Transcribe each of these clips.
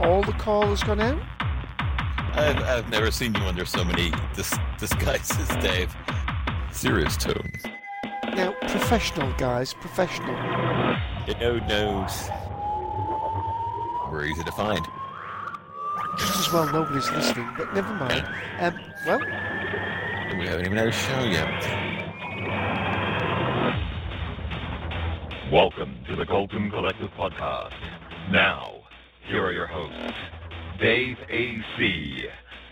All the call has gone out. I've, I've never seen you under so many dis- disguises, Dave. Serious tone. Now, professional, guys, professional. No nose. We're easy to find. Just as well nobody's listening, but never mind. Um, well, we haven't even had a show yet. Welcome to the Cultdom Collective Podcast. Now, here are your hosts, Dave A.C.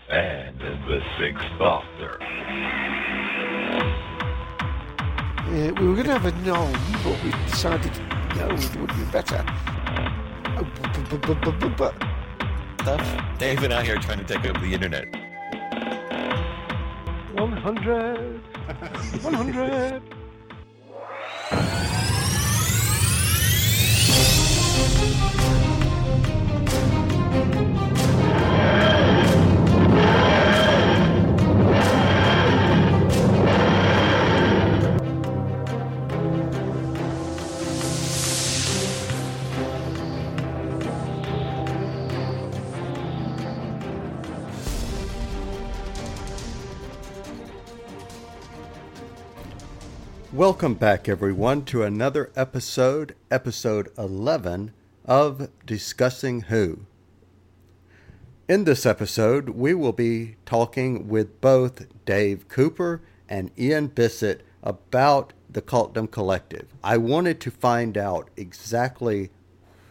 and the Sixth Doctor. uh, we were going to have a gnome, but we decided no, it would be better. Oh, Stuff. Dave and I here trying to take over the internet. 100! 100! Welcome back, everyone, to another episode, episode 11 of Discussing Who. In this episode, we will be talking with both Dave Cooper and Ian Bisset about the Cultdom Collective. I wanted to find out exactly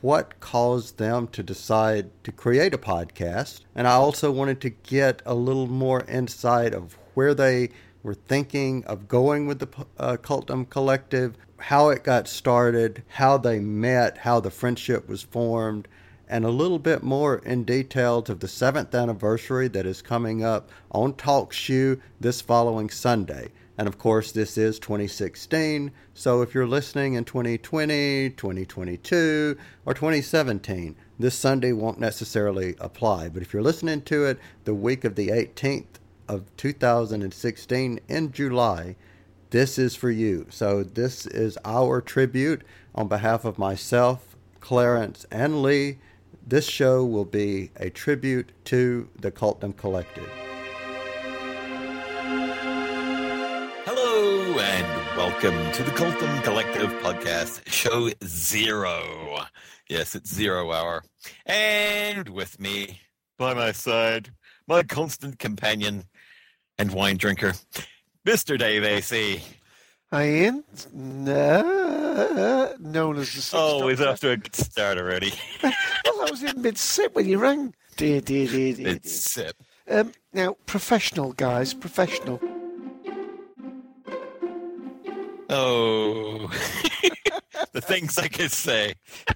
what caused them to decide to create a podcast, and I also wanted to get a little more insight of where they were thinking of going with the uh, Cultdom Collective, how it got started, how they met, how the friendship was formed, and a little bit more in details of the seventh anniversary that is coming up on Talk Shoe this following Sunday. And of course, this is 2016, so if you're listening in 2020, 2022, or 2017, this Sunday won't necessarily apply. But if you're listening to it the week of the 18th of 2016 in July, this is for you. So, this is our tribute on behalf of myself, Clarence, and Lee. This show will be a tribute to the Cultdom Collective. Hello and welcome to the Cultdom Collective Podcast, show zero. Yes, it's zero hour. And with me, by my side, my constant companion and wine drinker, Mr. Dave AC. Hi, Ian. No, known as the Oh, he's Doctor. off to a good start already. Well, I was in mid sip when you rang. Dear, dear, dear, dear. It's sip. Um, now, professional, guys, professional. Oh, the things I could say.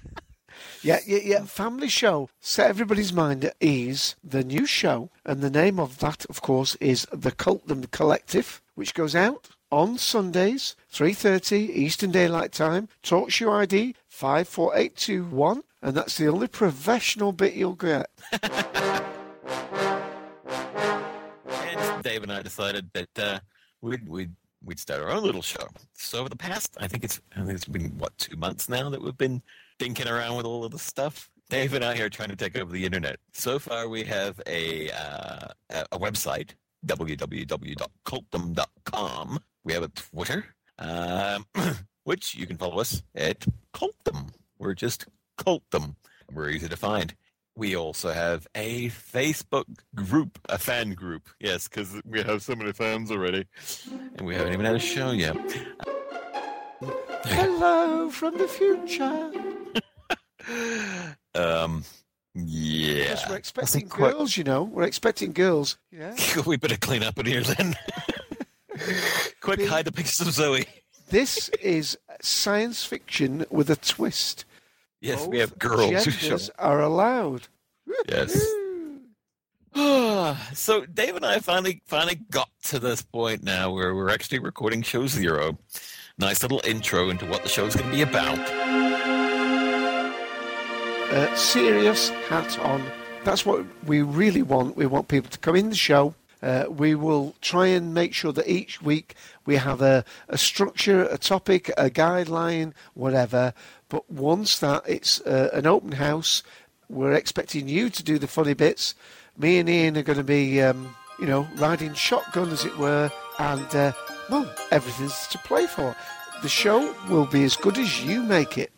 Yeah, yeah, yeah. Family show. Set everybody's mind at ease. The new show, and the name of that, of course, is the Cultdom Collective, which goes out on Sundays, 3.30 Eastern Daylight Time. Talkshoe ID 54821, and that's the only professional bit you'll get. And Dave and I decided that uh, we'd, we'd we'd start our own little show. So over the past, I think it's I think it's been what two months now that we've been dinking around with all of this stuff. Dave and I are trying to take over the internet. So far, we have a uh, a website www.cultdom.com. We have a Twitter, um, which you can follow us at Cultdom. We're just Cultdom. We're easy to find. We also have a Facebook group, a fan group. Yes, because we have so many fans already. And we haven't even had a show yet. Hello from the future. Um, yeah. Yes, we're expecting Wasn't quite- girls, you know. We're expecting girls. Yeah. we better clean up in here then. Quick, Big- hide the pictures of Zoe. This is science fiction with a twist. Yes, we have girls who genders are allowed. Yes. so Dave and I finally finally got to this point now where we're actually recording show zero. Nice little intro into what the show's going to be about. Serious hat on. That's what we really want. We want people to come in the show. Uh, we will try and make sure that each week we have a, a structure, a topic, a guideline, whatever. But once that it's uh, an open house, we're expecting you to do the funny bits. Me and Ian are going to be, um, you know, riding shotgun, as it were, and uh, well, everything's to play for. The show will be as good as you make it.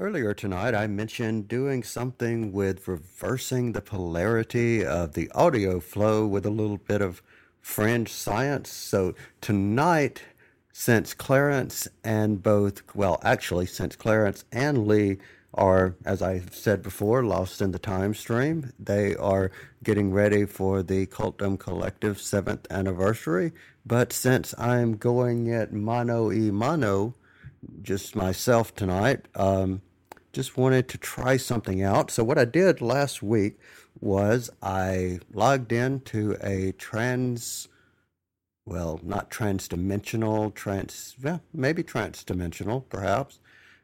Earlier tonight, I mentioned doing something with reversing the polarity of the audio flow with a little bit of fringe science. So tonight, since Clarence and both, well, actually, since Clarence and Lee are, as I said before, lost in the time stream, they are getting ready for the Cultdom Collective seventh anniversary. But since I'm going at mano e mano, just myself tonight. Um, just wanted to try something out. So what I did last week was I logged into a trans, well, not trans-dimensional, trans, well, maybe trans-dimensional, perhaps.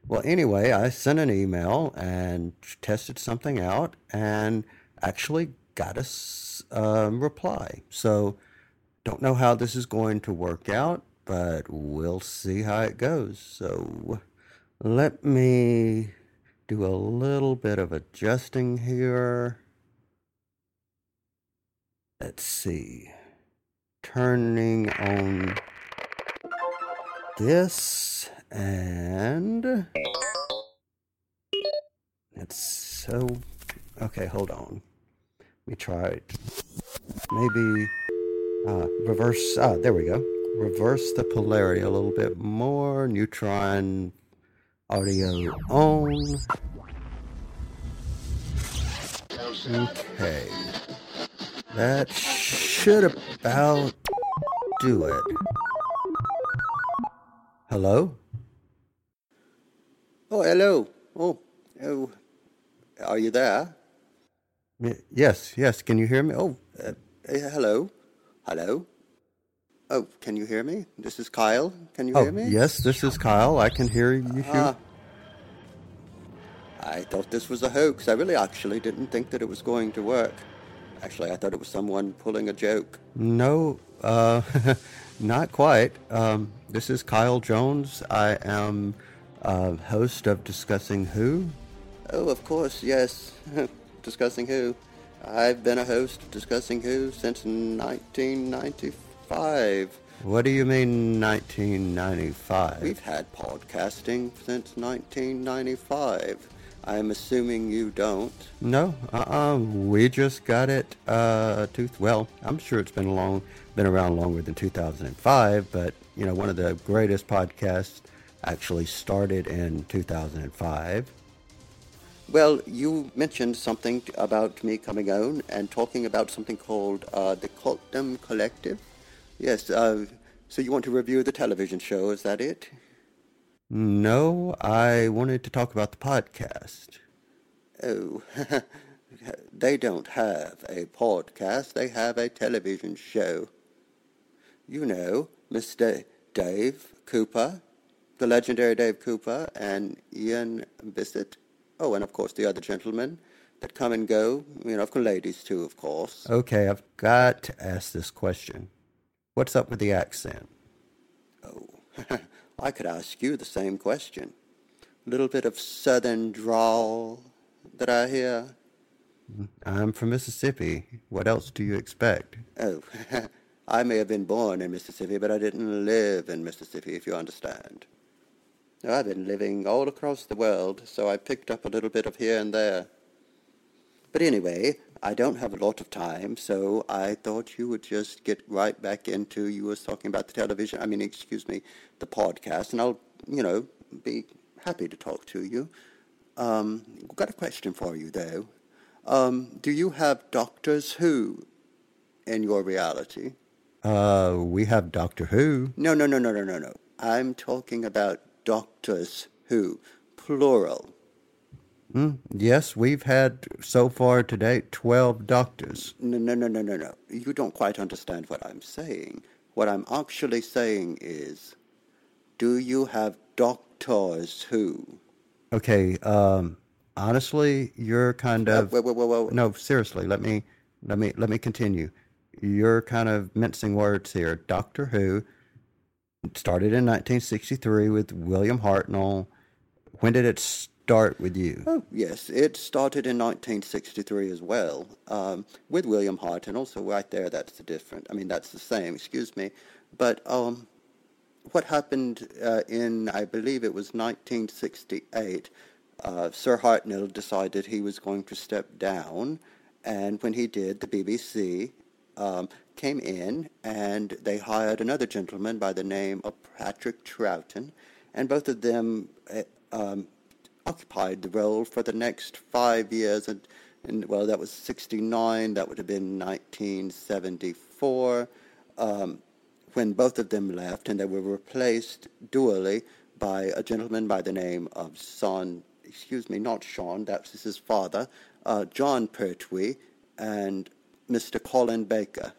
Well, anyway, I sent an email and tested something out, and actually got a um, reply. So don't know how this is going to work out, but we'll see how it goes. So let me do a little bit of adjusting here. Let's see. Turning on this and it's so okay, hold on. Let me try. Maybe uh, reverse. Ah, there we go. Reverse the polarity a little bit more. Neutron audio on. Okay. That should about do it. Hello? Oh, hello. Oh, oh. Are you there? Y- Yes, yes. Can you hear me? Oh, uh, eh, hello. Hello. Oh, can you hear me? This is Kyle. Can you hear me? Yes, this is Kyle. I can hear you. Ah. I thought this was a hoax. I really actually didn't think that it was going to work. Actually, I thought it was someone pulling a joke. No, uh, not quite. Um, this is Kyle Jones. I am uh, host of Discussing Who. Oh, of course, yes. Discussing Who. I've been a host of Discussing Who since 1995. What do you mean 1995? We've had podcasting since 1995. I'm assuming you don't. No, uh-uh. We just got it. Uh, two, well, I'm sure it's been long, been around longer than 2005. But you know, one of the greatest podcasts actually started in 2005. Well, you mentioned something about me coming on and talking about something called uh, the Cultdom Collective. Yes, uh, so you want to review the television show, is that it? No, I wanted to talk about the podcast. Oh, they don't have a podcast, they have a television show. You know, Mr. Dave Cooper, the legendary Dave Cooper, and Ian Bisset. Oh, and of course the other gentlemen that come and go. You know, of course, ladies too, of course. Okay, I've got to ask this question. What's up with the accent? Oh, I could ask you the same question. A little bit of southern drawl that I hear. I'm from Mississippi. What else do you expect? Oh, I may have been born in Mississippi, but I didn't live in Mississippi, if you understand. I've been living all across the world, so I picked up a little bit of here and there. But anyway, I don't have a lot of time, so I thought you would just get right back into you was talking about the television. I mean, excuse me, the podcast, and I'll you know be happy to talk to you. Um, got a question for you though. Um, do you have Doctors Who in your reality? Uh, we have Doctor Who. No, no, no, no, no, no, no. I'm talking about Doctors Who, plural. Hmm? Yes, we've had so far to date 12 doctors. No, no, no, no, no, no. You don't quite understand what I'm saying. What I'm actually saying is, do you have Doctors Who? Okay, um, honestly, you're kind Uh, of whoa, whoa, whoa, whoa. no. Seriously, let me let me let me continue. You're kind of mincing words here. Doctor Who started in 1963 with William Hartnell. When did it start with you? Oh, yes, it started in 1963 as well, um, with William Hart, and also right there, that's the different. I mean, that's the same. Excuse me, but um, what happened uh, in, I believe it was 1968. Uh, Sir Hartnell decided he was going to step down, and when he did, the BBC um, came in and they hired another gentleman by the name of Patrick Troughton, and both of them uh, um, occupied the role for the next five years. And, and well, that was 69, that would have been 1974, um, when both of them left, and they were replaced dually by a gentleman by the name of Son, excuse me, not Sean, that's his father, uh, Jon Pertwee, and Mr. Colin Baker.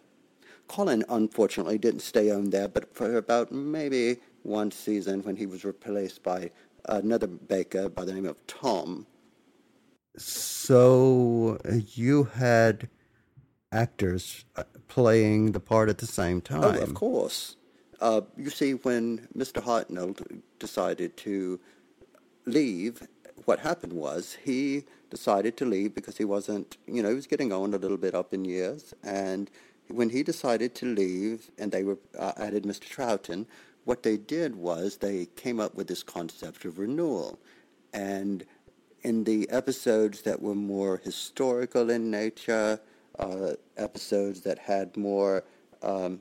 Colin, unfortunately, didn't stay on there, but for about maybe one season when he was replaced by another baker by the name of Tom. So you had actors uh, playing the part at the same time. Oh, of course. Uh, you see, when Mr. Hartnell decided to leave, what happened was he decided to leave because he wasn't, you know, he was getting on a little bit up in years. And when he decided to leave and they were uh, added Mr. Troughton, what they did was they came up with this concept of renewal. And in the episodes that were more historical in nature, uh, episodes that had more, um,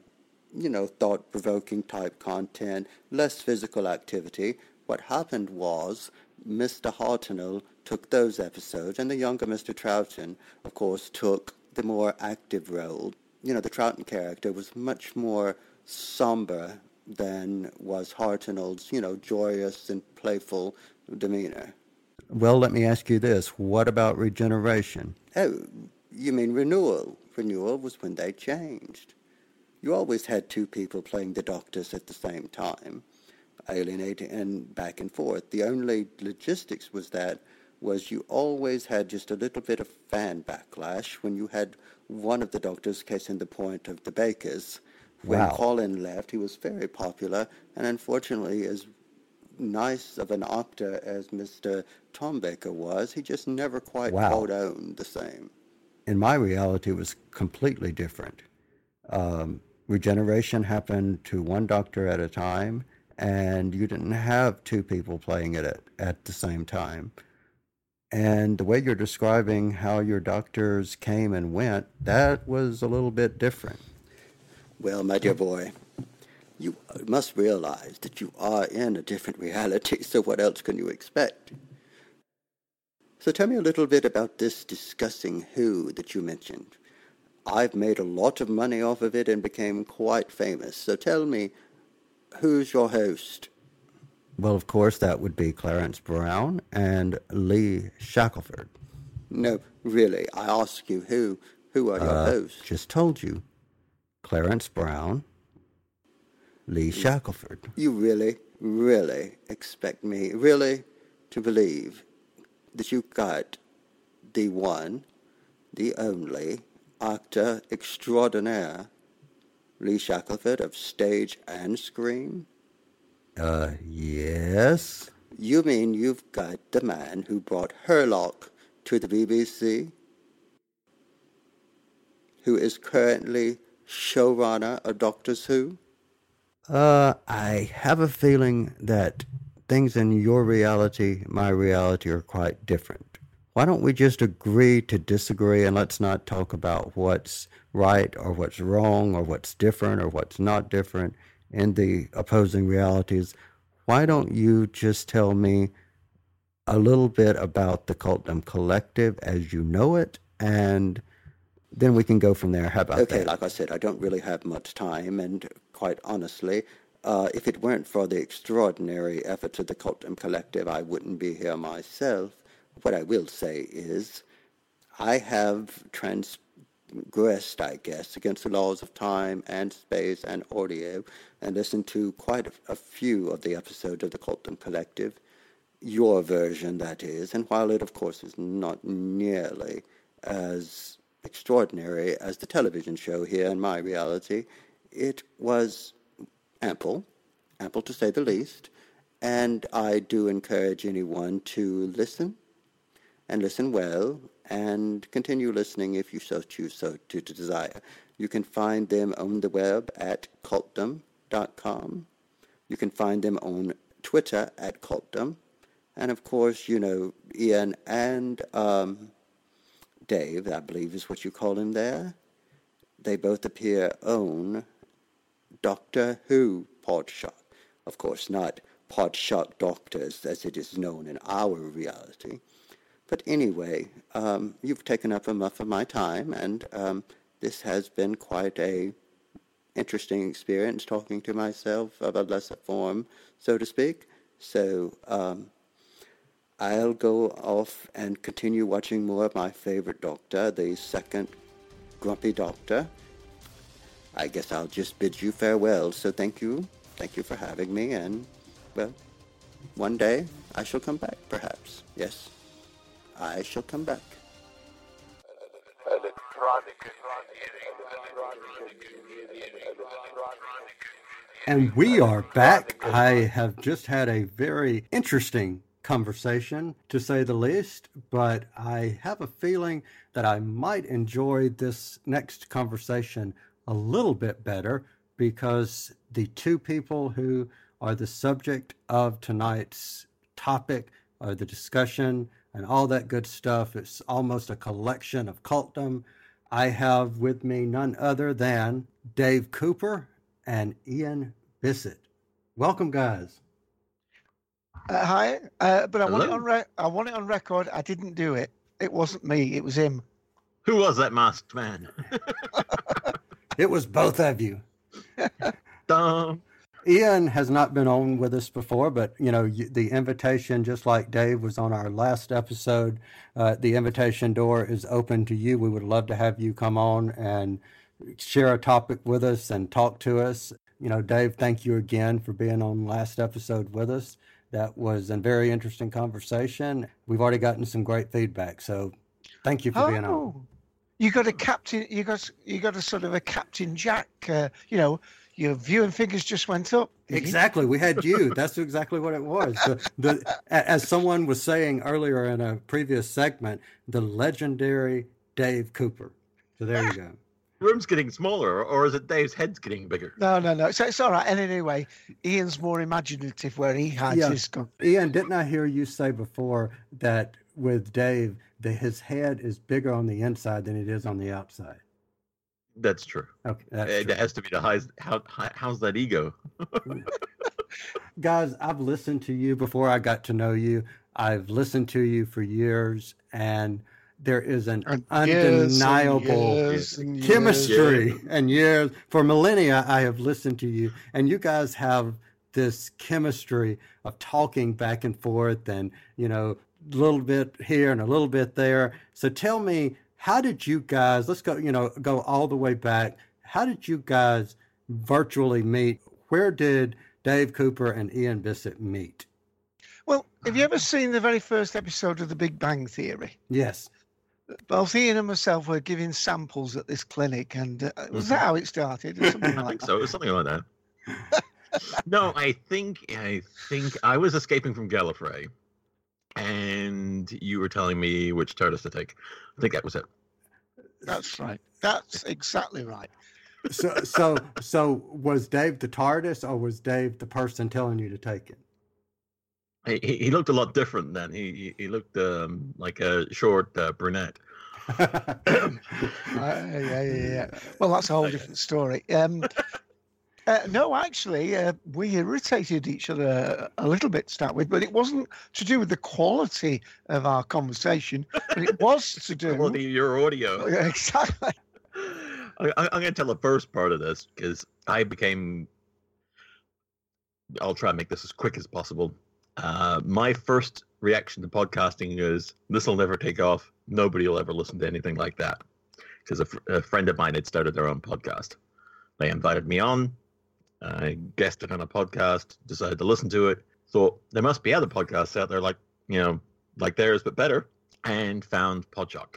you know, thought-provoking type content, less physical activity, what happened was Mr. Hartnell took those episodes, and the younger Mr. Troughton, of course, took the more active role. You know, the Troughton character was much more somber than was Hartnell's, you know, joyous and playful demeanor. Well, let me ask you this. What about regeneration? Oh, you mean renewal? Renewal was when they changed. You always had two people playing the doctors at the same time, alienating and back and forth. The only logistics was that was you always had just a little bit of fan backlash when you had one of the doctors, case in the point of the Bakers. When Wow. Colin left, he was very popular, and unfortunately, as nice of an actor as Mr. Tom Baker was, he just never quite Wow. held on the same. In my reality, it was completely different. Um, regeneration happened to one doctor at a time, and you didn't have two people playing it at, at the same time. And the way you're describing how your doctors came and went, that was a little bit different. Well, my dear boy, you must realize that you are in a different reality, so what else can you expect? So tell me a little bit about this discussing who that you mentioned. I've made a lot of money off of it and became quite famous. So tell me, who's your host? Well, of course, that would be Clarence Brown and Lee Shackelford. No, really, I ask you who. Who are your Uh, hosts? Just told you. Clarence Brown, Lee Shackelford. You really, really expect me, really, to believe that you got the one, the only actor extraordinaire, Lee Shackelford of stage and screen? Uh, yes. You mean you've got the man who brought Sherlock to the BBC, who is currently showrunner of Doctors Who? Uh, I have a feeling that things in your reality, my reality, are quite different. why don't we just agree to disagree and let's not talk about what's right or what's wrong or what's different or what's not different in the opposing realities? Why don't you just tell me a little bit about the Cultdom Collective as you know it and then we can go from there. How about okay, that? like I said, I don't really have much time, and quite honestly, uh, if it weren't for the extraordinary efforts of the Cultdom Collective, I wouldn't be here myself. What I will say is, I have transgressed, I guess, against the laws of time and space and audio, and listened to quite a, a few of the episodes of the Cultdom Collective, your version, that is, and while it, of course, is not nearly as extraordinary as the television show here in my reality, it was ample, ample to say the least, and I do encourage anyone to listen and listen well and continue listening if you so choose so to, to desire. You can find them on the web at cultdom.com. You can find them on Twitter at cultdom. And of course, you know, Ian and um, Dave, I believe is what you call him there, they both appear on Doctor Who Podshock. Of course, not Podshock Doctors as it is known in our reality. But anyway, um, you've taken up enough of my time, and um, this has been quite a interesting experience talking to myself of a lesser form, so to speak. So um, I'll go off and continue watching more of my favorite Doctor, the second Grumpy Doctor. I guess I'll just bid you farewell. So thank you. Thank you for having me. And, well, one day I shall come back, perhaps. Yes, I shall come back. And we are back. I have just had a very interesting conversation, to say the least, but I have a feeling that I might enjoy this next conversation a little bit better because the two people who are the subject of tonight's topic or the discussion and all that good stuff, it's almost a collection of cultdom. I have with me none other than Dave Cooper and Ian Bisset. Welcome, guys. Uh, hi, uh, but I want it on re- I want it on record. I didn't do it. It wasn't me. It was him. Who was that masked man? It was both of you. Dum. Ian has not been on with us before, but you know the invitation, just like Dave was on our last episode, uh, the invitation door is open to you. We would love to have you come on and share a topic with us and talk to us. You know, Dave, thank you again for being on last episode with us. That was a very interesting conversation. We've already gotten some great feedback, so thank you for being on. Oh, you got a captain. You got you got a sort of a Captain Jack. Uh, you know, your viewing figures just went up. you? Exactly. We had you. That's exactly what it was. The, the, as someone was saying earlier in a previous segment, the legendary Dave Cooper. So there you go. Room's getting smaller, or is it Dave's head's getting bigger? No, no, no. So it's all right. And anyway, Ian's more imaginative where he hides Yeah. his gun. Ian, didn't I hear you say before that with Dave, that his head is bigger on the inside than it is on the outside? That's true. Okay, that's it true. has to be the highest. How, how how's that ego? Guys, I've listened to you before I got to know you. I've listened to you for years, and there is an And years and undeniable years and years. chemistry and years. For millennia i have listened to you and you guys have this chemistry of talking back and forth and you know a little bit here and a little bit there. So tell me how did you guys let's go you know go all the way back. How did you guys virtually meet? Where did dave cooper and ian bisset meet? Well, have you ever seen the very first episode of The Big Bang Theory? yes Both Ian and myself were giving samples at this clinic, and uh, was that how it started? Or something I like think that? so. It's something like that. no, I think I think I was escaping from Gallifrey, and you were telling me which TARDIS to take. I think that was it. That's right. That's exactly right. so so so was dave the tardis or was dave the person telling you to take it He, he looked a lot different then. He he, he looked um, like a short uh, brunette. Yeah, yeah, yeah. Well, that's a whole different story. Um, uh, no, actually, uh, we irritated each other a little bit to start with, but it wasn't to do with the quality of our conversation, but it was to do. with your audio. Exactly. I, I- I'm going to tell the first part of this because I became. I'll try and make this as quick as possible. Uh, my first reaction to podcasting is this will never take off. Nobody will ever listen to anything like that. Because a, fr- a friend of mine had started their own podcast. They invited me on. I guested on a podcast, decided to listen to it. Thought there must be other podcasts out there like, you know, like theirs, but better. And found Podshock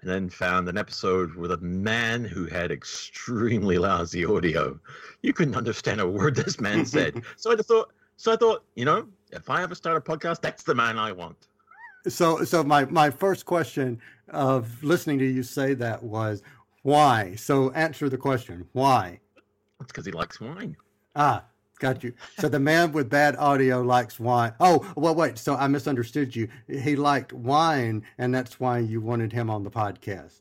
and then found an episode with a man who had extremely lousy audio. You couldn't understand a word this man said. so I just thought, so I thought, you know, if I ever start a podcast, that's the man I want. So, so my, my first question of listening to you say that was why? So answer the question. Why? It's because he likes wine. Ah, got you. So the man with bad audio likes wine. Oh, well, wait. So I misunderstood you. He liked wine, and that's why you wanted him on the podcast.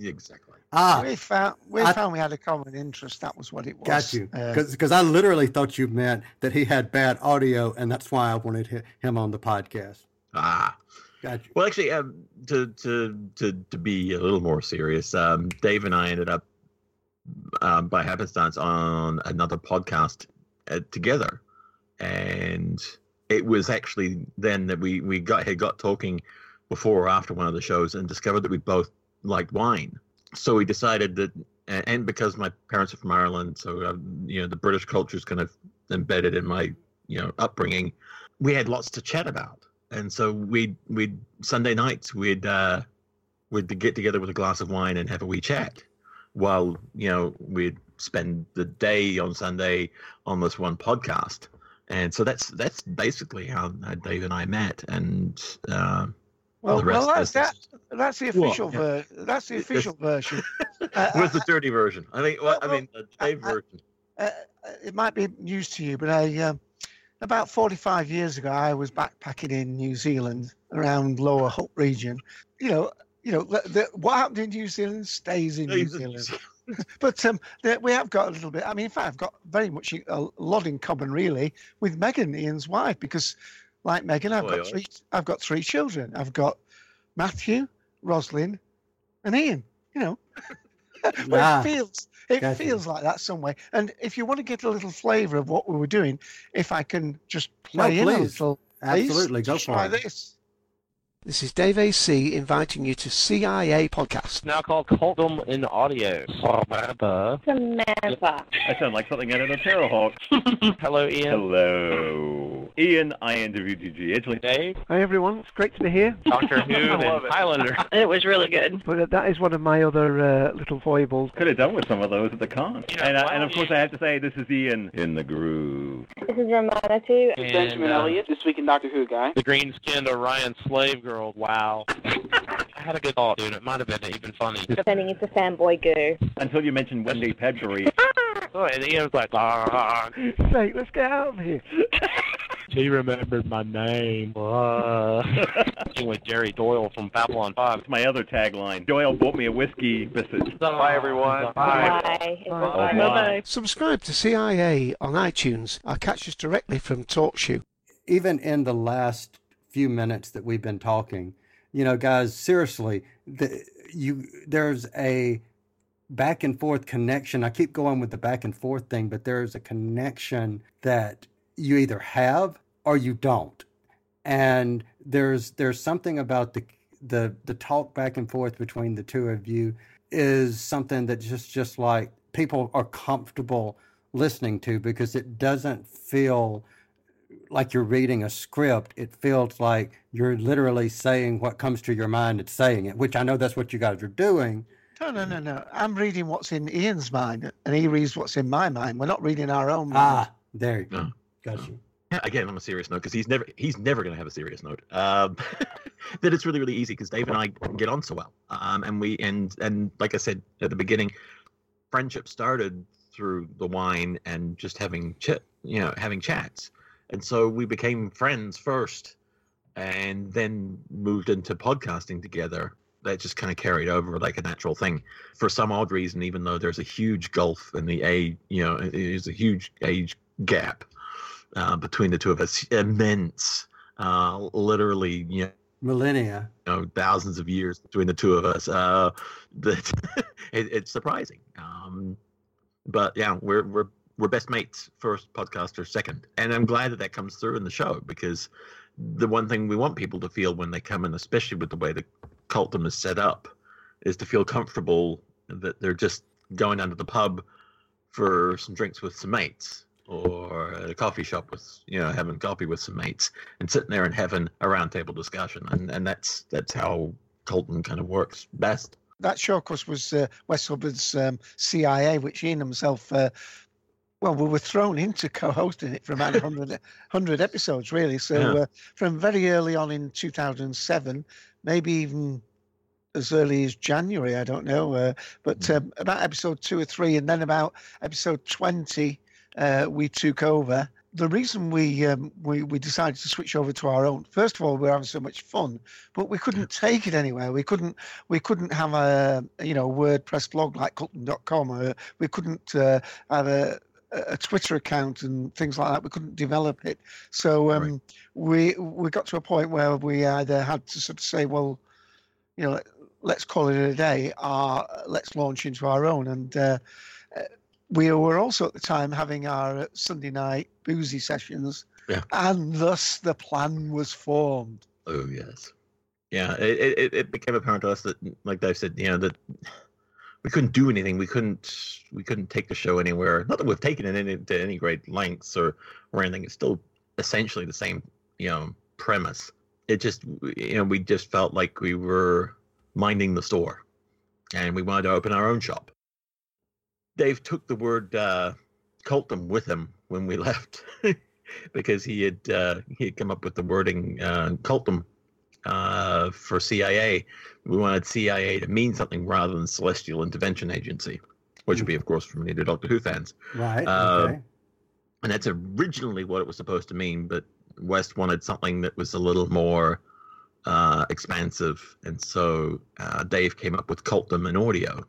Exactly. Ah, we found we I- found we had a common interest. That was what it was. got you. Uh, Because I literally thought you meant that he had bad audio, and that's why I wanted him on the podcast. Ah. Got you. Well, actually, um, to to to to be a little more serious, um, Dave and I ended up um, by happenstance on another podcast uh, together, and it was actually then that we we got had got talking before or after one of the shows and discovered that we both liked wine. So we decided that, and because my parents are from Ireland, so um, you know the British culture is kind of embedded in my you know upbringing. We had lots to chat about, and so we we Sunday nights we'd uh, we'd get together with a glass of wine and have a wee chat, while you know we'd spend the day on Sunday on this one podcast, and so that's that's basically how Dave and I met, and uh, well, the rest well, that's that. That's the Well, official yeah. ver- That's the official version. Uh, what's the dirty version? I think. Well, I mean, the Dave version. uh, it might be news to you, but I, um, about 45 years ago, I was backpacking in New Zealand around Lower Hutt region. You know, you know, the, the, what happened in New Zealand stays in New Zealand. but um, the, we have got a little bit. I mean, in fact, I've got very much a lot in common, really, with Megan, Ian's wife, because, like Megan, I've Oi, got oi. three. I've got three children. I've got Matthew, Roslyn, and Ian. You know, well, it feels it gotcha. feels like that some way. And if you want to get a little flavour of what we were doing, if I can just No, play in a please. little, please, Absolutely, go just for try it. this. This is Dave AC inviting you to CIA podcast. now called Cultdom in Audio. Samantha. Samantha. I sound like something out of a Terrahawk. Hello, Ian. Hello. Ian, I interviewed you, Edgley. Dave. Hi everyone, it's great to be here. Doctor Who and Highlander. It was really good. But that is one of my other uh, little foibles. Could have done with some of those at the con. Yeah, and, I, and of course, I have to say, this is Ian in the groove. This is Romana too. And, Benjamin uh, Elliott, this week in Doctor Who guy. The green skinned Orion slave girl. Wow. I had a good thought, dude. It might have been even funny. Turning into fanboy goo. Until you mentioned Wendy Padbury. Oh, and Ian was like, ah. Say, let's get out of here. He remembered my name. Uh, with Jerry Doyle from Babylon 5. That's my other tagline. Doyle bought me a whiskey biscuit. Bye, everyone. Bye. Oh, bye. Subscribe to CIA on iTunes or catch us directly from TalkShoe. even in the last few minutes that we've been talking, you know, guys, seriously, the, you there's a back and forth connection. I keep going with the back and forth thing, but there's a connection that you either have or you don't. And there's there's something about the the the talk back and forth between the two of you is something that just just like people are comfortable listening to because it doesn't feel like you're reading a script. It feels like you're literally saying what comes to your mind and saying it, which I know that's what you guys are doing. No, no, no, no. I'm reading what's in Ian's mind, and he reads what's in my mind. We're not reading our own mind. Ah, there you go. No. Got you. Yeah, again on a serious note because he's never he's never going to have a serious note. Um, that it's really really easy because Dave and I get on so well, um, and we and and like I said at the beginning, friendship started through the wine and just having chit, you know, having chats, and so we became friends first, and then moved into podcasting together. That just kind of carried over like a natural thing. For some odd reason, even though there's a huge gulf in the age, you know, there's a huge age gap uh, between the two of us, immense, uh, literally, you know, millennia, you know, thousands of years between the two of us. Uh, that it, it's surprising. Um, but yeah, we're we're we're best mates, first podcaster, second, and I'm glad that that comes through in the show because the one thing we want people to feel when they come in, especially with the way the cultdom is set up, is to feel comfortable that they're just going down to the pub for some drinks with some mates or a coffee shop with you know having coffee with some mates and sitting there and having a roundtable discussion and and that's that's how Cultdom kind of works best. That show, of course, was uh, West Hubbard's um, CIA, which he Ian himself. Uh, well, we were thrown into co-hosting it for about 100, 100 episodes, really. So Yeah. uh, from very early on in 2007, maybe even as early as January, I don't know. Uh, but um, about episode two or three, and then about episode 20, uh, we took over. The reason we, um, we we decided to switch over to our own, first of all, we were having so much fun, but we couldn't take it anywhere. We couldn't we couldn't have a you know WordPress blog like Cultdom.com. Or we couldn't uh, have a a Twitter account and things like that. We couldn't develop it. So um, we we got to a point where we either had to sort of say, well, you know, let's call it a day, or let's launch into our own. And uh, uh, we were also at the time having our Sunday night boozy sessions, Yeah. and thus the plan was formed. Oh yes, yeah. It, it it became apparent to us that, like Dave said, you know that we couldn't do anything. We couldn't we couldn't take the show anywhere. Not that we've taken it any, to any great lengths or or anything. It's still essentially the same, you know, premise. It just you know we just felt like we were minding the store, and we wanted to open our own shop. Dave took the word uh, cultdom with him when we left because he had uh, he had come up with the wording uh, cultdom uh, for CIA. We wanted CIA to mean something rather than Celestial Intervention Agency, which would be, of course, from the Doctor Who fans. Right. Uh, okay. And that's originally what it was supposed to mean, but West wanted something that was a little more uh, expansive, and so uh, Dave came up with Cultdom and Audio,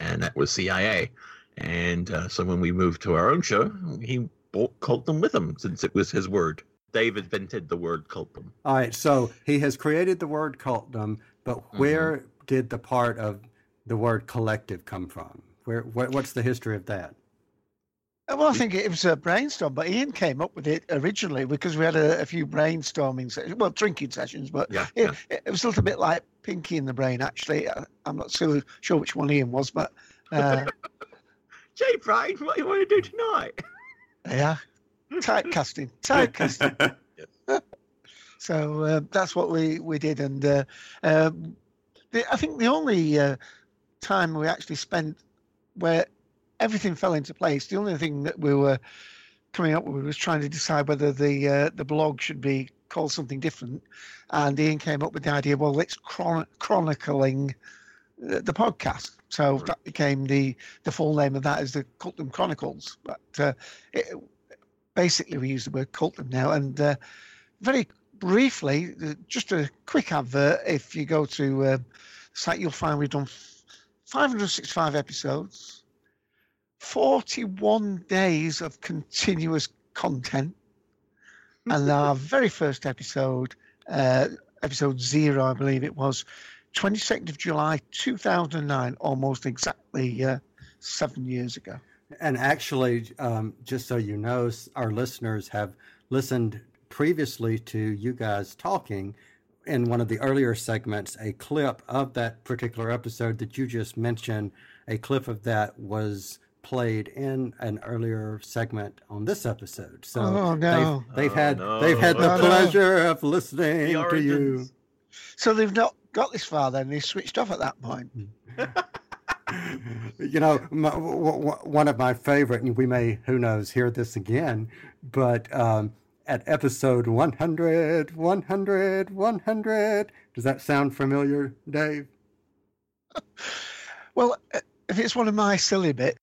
and that was CIA. And uh, so when we moved to our own show, he brought Cultdom with him since it was his word. Dave invented the word Cultdom. All right. So he has created the word cultdom, but Mm-hmm. where did the part of the word collective come from? Where what, what's the history of that? Uh, Well, I think it was a brainstorm, but Ian came up with it originally because we had a, a few brainstorming sessions, well, drinking sessions, but Yeah, it, it was a little bit like Pinky in the Brain, actually. I- I'm not so sure which one Ian was, but uh, Jay Brain, what do you want to do tonight? yeah, typecasting, typecasting. so uh, that's what we, we did. And uh, um, the, I think the only uh, time we actually spent where everything fell into place, the only thing that we were coming up with was trying to decide whether the uh, the blog should be called something different. And Ian came up with the idea, well, let's chron- chronicling the, the podcast. So that became the the full name of that is the Cultdom Chronicles. But uh, it, basically, we use the word Cultdom now. And uh, very briefly, uh, just a quick advert. If you go to uh, the site, you'll find we've done 565 episodes, 41 days of continuous content. and our very first episode, uh, episode zero, I believe it was, 22nd of July 2009, almost exactly uh, seven years ago. And actually, um, just so you know, our listeners have listened previously to you guys talking in one of the earlier segments. A clip of that particular episode that you just mentioned, a clip of that was played in an earlier segment on this episode. So Oh, no. they've, they've Oh, had no. they've had the No, no. pleasure of listening to you. So they've not got this far then, they switched off at that point. you know, my, w- w- one of my favorite, and we may, who knows, hear this again, but um, at episode 100, 100, 100, does that sound familiar, Dave? Well, uh, if it's one of my silly bit,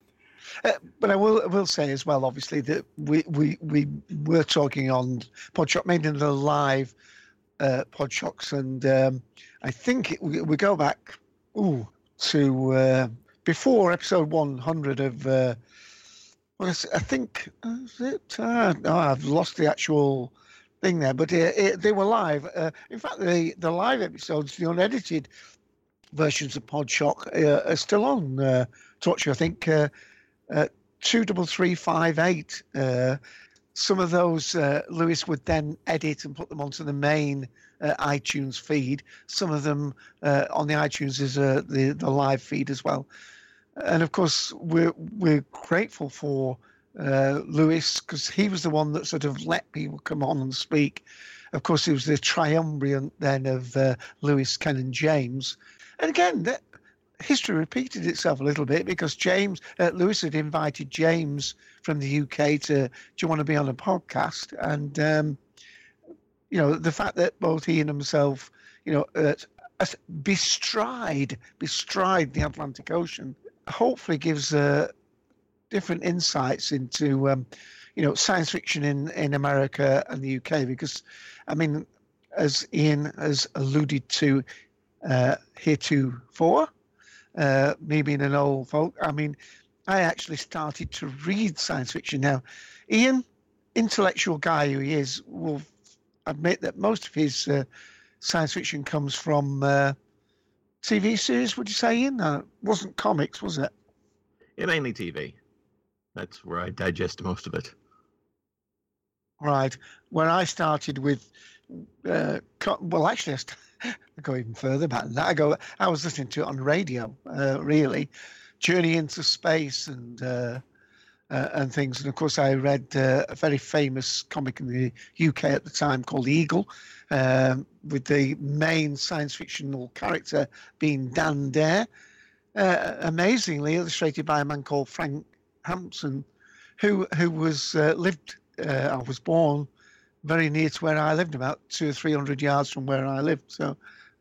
Uh, but I will will say as well, obviously, that we we, we were talking on Podshock, maybe in the live uh, Podshocks, and um, I think it, we, we go back ooh, to uh, before episode 100 of. Uh, well, I think it? Uh, no, I've lost the actual thing there, but uh, it, they were live. Uh, in fact, the the live episodes, the unedited versions of Podshock, uh, are still on uh, Touch. I think uh, uh, two double three five eight. Some of those Lewis would then edit and put them onto the main uh, iTunes feed. Some of them uh, on the iTunes is uh, the the live feed as well. And of course, we're we're grateful for uh, Lewis because he was the one that sort of let people come on and speak. Of course, it was the triumvirate then of uh, Lewis, Ken, and James. And again, that history repeated itself a little bit because James uh, Lewis had invited James from the UK to do you want to be on a podcast and um, you know the fact that both he and himself you know uh, bestride bestride the Atlantic Ocean hopefully gives uh, different insights into um, you know science fiction in in America and the UK because I mean as Ian has alluded to uh, heretofore uh, me being an old folk, I mean, I actually started to read science fiction. Now, Ian, intellectual guy who he is, will admit that most of his uh, science fiction comes from uh, TV series. Would you say, In it wasn't comics, was it? Yeah, mainly TV. That's where I digest most of it. Right. Where I started with, uh, co- well, actually, I, st- I go even further back than that. I go. I was listening to it on radio, uh, really, Journey into Space and uh, uh, and things. And of course, I read uh, a very famous comic in the UK at the time called Eagle, um, with the main science fictional character being Dan Dare, uh, amazingly illustrated by a man called Frank Hampson, who who was uh, lived. Uh, I was born very near to where I lived, about two or three hundred yards from where I lived. So,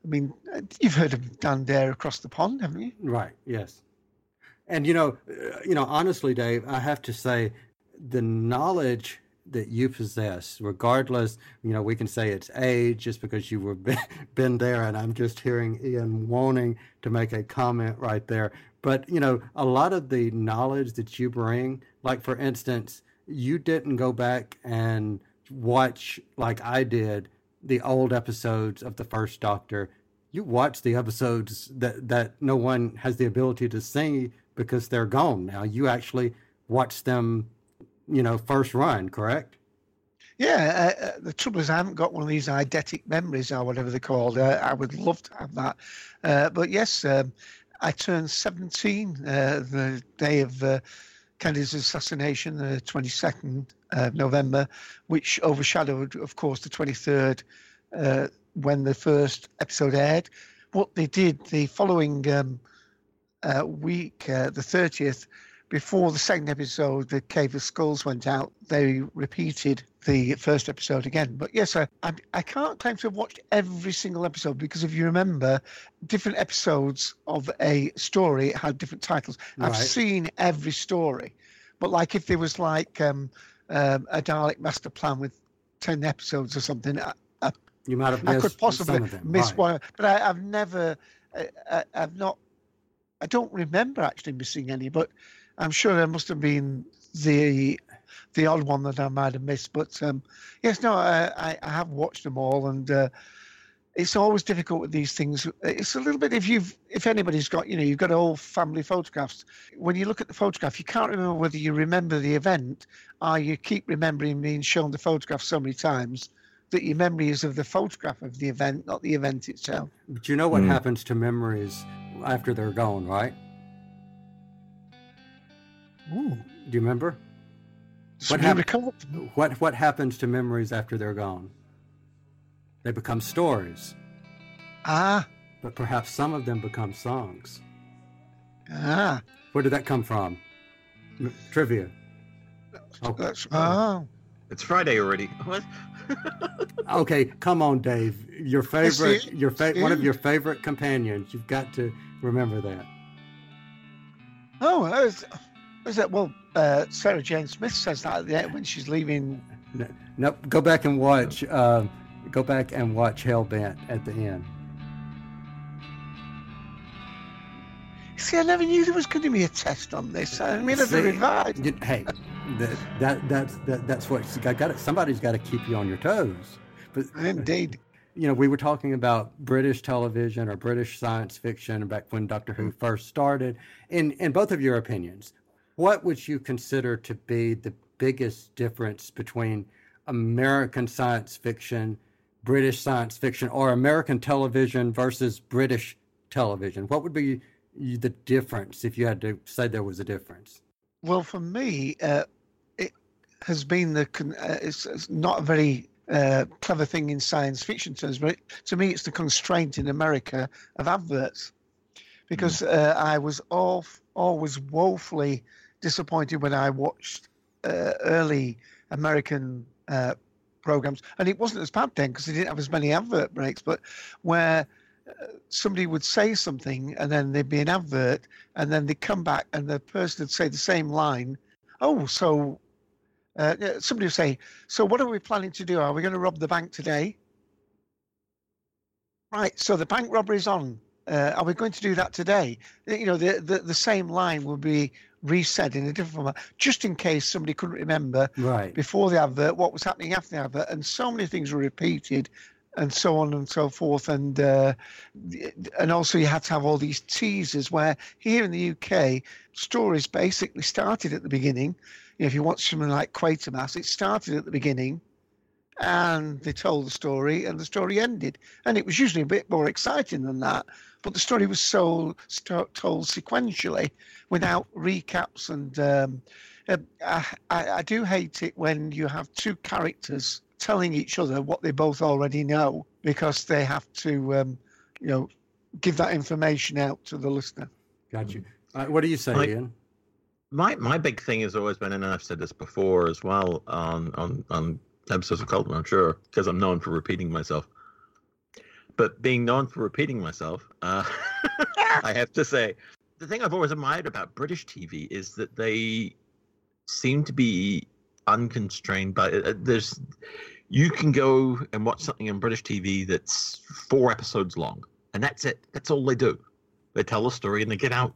I mean, uh, you've heard of Dan Dare across the pond, haven't you? Right. Yes. And you know, uh, you know, honestly, Dave, I have to say, the knowledge that you possess, regardless, you know, we can say it's age just because you were been, been there, and I'm just hearing Ian wanting to make a comment right there. But you know, a lot of the knowledge that you bring, like for instance, you didn't go back and watch like I did the old episodes of the first Doctor. You watch the episodes that that no one has the ability to see because they're gone now. You actually watch them, you know, first run, correct? Yeah, uh, uh, the trouble is I haven't got one of these eidetic memories or whatever they're called. Uh, I would love to have that. Uh, but yes, um, I turned 17 uh, the day of uh, Kennedy's assassination, the 22nd of November, which overshadowed, of course, the 23rd uh, when the first episode aired. What they did the following um, uh, week, uh, the 30th, before the second episode, the Cave of Skulls went out, they repeated the first episode again. But yes, I, I, I can't claim to have watched every single episode because if you remember, different episodes of a story had different titles. I've seen every story, but like if there was like um, um, a Dalek Master Plan with 10 episodes or something, I, I, You might have I could possibly some of them. miss right. one, but I, I've never, I, I, I've not, I don't remember actually missing any, but I'm sure there must have been the the odd one that I might have missed. But um, yes, no, I, I, I have watched them all, and uh, it's always difficult with these things. It's a little bit if you've if anybody's got you know you've got old family photographs. When you look at the photograph, you can't remember whether you remember the event or you keep remembering being shown the photograph so many times that your memory is of the photograph of the event, not the event itself. But you know what Mm. happens to memories after they're gone, right? Ooh. Do you remember? So What, hap- what what happens to memories after they're gone? They become stories, Ah, but perhaps some of them become songs. ah, Where did that come from? M- Trivia. Oh, that's oh. It's Friday already. What? okay, come on, Dave. Your favorite, your fa- one of your favorite companions. You've got to remember that. Oh, that was, Is that well? Uh, Sarah Jane Smith says that at the end when she's leaving. No, no, go back and watch. Uh, go back and watch Hell Bent at the end. See, I never knew there was going to be a test on this. I mean, See, I've revised. you- hey, that, that that's that, that's what got, got somebody's got to keep you on your toes. But indeed, you know, we were talking about British television or British science fiction back when Doctor Who first started. In in both of your opinions, what would you consider to be the biggest difference between American science fiction, British science fiction, or American television versus British television? What would be the difference if you had to say there was a difference? Well, for me, uh, it has been the con- uh, it's, it's not a very uh, clever thing in science fiction terms, but to me, it's the constraint in America of adverts, because uh, I was all, always woefully disappointed when I watched uh, early American uh, programs, and it wasn't as bad then because they didn't have as many advert breaks, but where uh, somebody would say something and then there'd be an advert and then they'd come back and the person would say the same line oh so uh, somebody will say so what are we planning to do? Are we going to rob the bank today? Right so the bank robbery is on. Uh, are we going to do that today? You know the, the the same line will be resaid in a different format just in case somebody couldn't remember Right. before the advert what was happening after the advert and so many things were repeated and so on and so forth and uh, and also you had to have all these teasers where here in the UK stories basically started at the beginning know, if you watch something like Quatermass it started at the beginning and they told the story and the story ended and it was usually a bit more exciting than that but the story was so sto- told sequentially without recaps and um, uh, I, I, I do hate it when you have two characters telling each other what they both already know because they have to um, you know give that information out to the listener Got you. Uh, what do you say, Like- Ian? My my big thing has always been, and I've said this before as well on on on episodes of Cultdom, I'm sure, because I'm known for repeating myself. But being known for repeating myself, uh, I have to say, the thing I've always admired about British TV is that they seem to be unconstrained by. Uh, there's, you can go and watch something on British TV that's four episodes long, and that's it. That's all they do. They tell a story and they get out.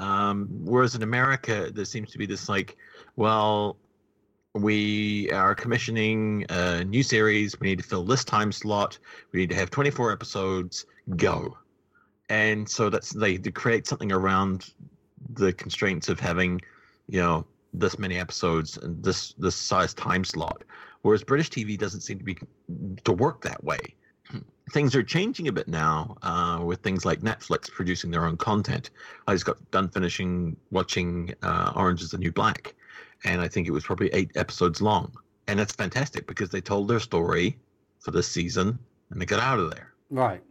Um, whereas in America, there seems to be this like, well, we are commissioning a new series. We need to fill this time slot. We need to have 24 episodes. Go. And so that's they, they create something around the constraints of having, you know, this many episodes and this this size time slot. Whereas British TV doesn't seem to be to work that way things are changing a bit now uh, with things like Netflix producing their own content. I just got done finishing watching uh, Orange is the New Black, and I think it was probably eight episodes long. And that's fantastic because they told their story for this season and they got out of there. Right.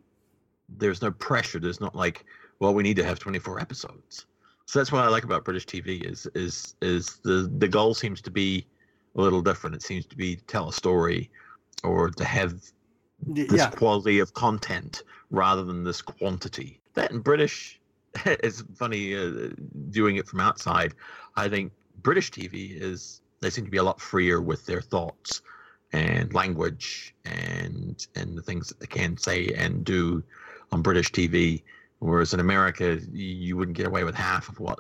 There's no pressure. There's not like, well, we need to have 24 episodes. So that's what I like about British TV is is is the the goal seems to be a little different. It seems to be to tell a story or to have this yeah. quality of content rather than this quantity. That in British, it's funny uh, doing it from outside. I think British TV is they seem to be a lot freer with their thoughts and language and and the things that they can say and do on British TV. Whereas in America, you wouldn't get away with half of what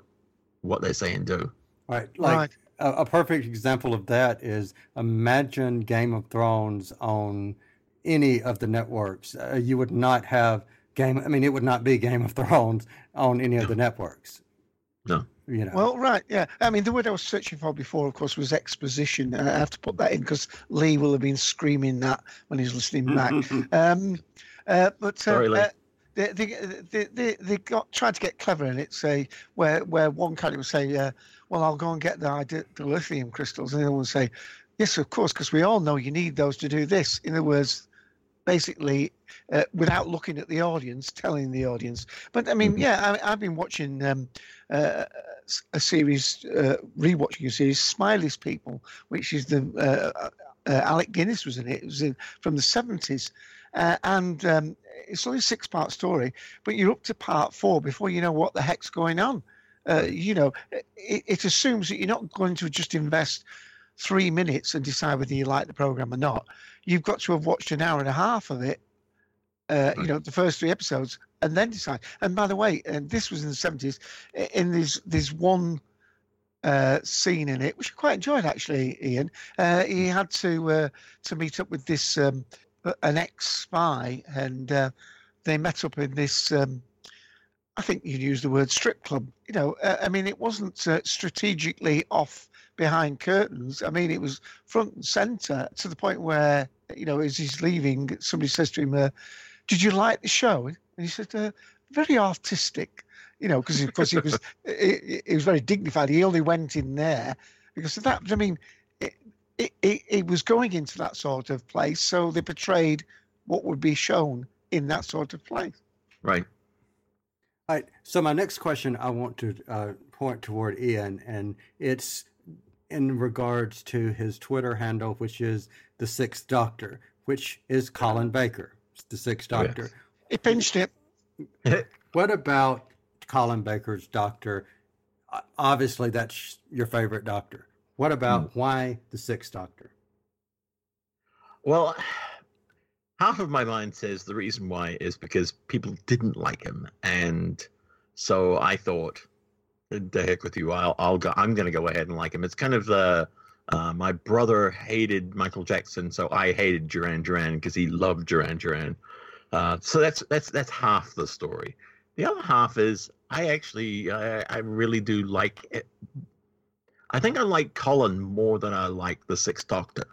what they say and do. Right. Like Right. A, a perfect example of that is imagine Game of Thrones on any of the networks. Uh, you would not have Game. I mean, it would not be Game of Thrones on any of the networks. No. You know. Well, right, yeah. I mean, the word I was searching for before, of course, was exposition. and I have to put that in because Lee will have been screaming that when he's listening back. um, uh, but uh, Sorry, Lee. uh, they, they, they, they, they got tried to get clever in it. Say where where one character would say, uh, "Well, I'll go and get the, the lithium crystals," and the other one would say, "Yes, of course, because we all know you need those to do this." In other words, basically uh, without looking at the audience, telling the audience. But I mean, yeah, I, I've been watching um, uh, a series, uh, rewatching a series, Smiley's People, which is the uh, uh, Alec Guinness was in it. It was in, from the seventies, uh, and um, it's only a six-part story, but you're up to part four before you know what the heck's going on. Uh, you know, it, it assumes that you're not going to just invest three minutes and decide whether you like the program or not. You've got to have watched an hour and a half of it. Uh, You know, the first three episodes, and then decide. And by the way, and this was in the seventies. In this, there's one uh, scene in it, which I quite enjoyed actually. Ian, uh, he had to uh, to meet up with this um, an ex spy, and uh, they met up in this. Um, I think you'd use the word strip club. You know, uh, I mean, it wasn't uh, strategically off behind curtains. I mean, it was front and center to the point where you know, as he's leaving, somebody says to him, uh, "Did you like the show?" And he said, uh, "Very artistic." You know, because of course he was he, he was very dignified. He only went in there because of that. I mean, it, it, it, it was going into that sort of place, so they portrayed what would be shown in that sort of place. Right. All right. So my next question I want to uh, point toward Ian, and it's in regards to his Twitter handle, which is the Sixth Doctor, which is Colin Baker, the Sixth Doctor. He pinched it. what about Colin Baker's Doctor? Obviously, that's your favorite Doctor. What about hmm. why the Sixth Doctor? Well, half of my mind says the reason why is because people didn't like him, and so I thought, "The heck with you! I'll, I'll go. I'm going to go ahead and like him." It's kind of the uh, my brother hated Michael Jackson, so I hated Duran Duran because he loved Duran Duran. Uh, so that's that's that's half the story. The other half is I actually I, I really do like it. I think I like Colin more than I like the Sixth Doctor.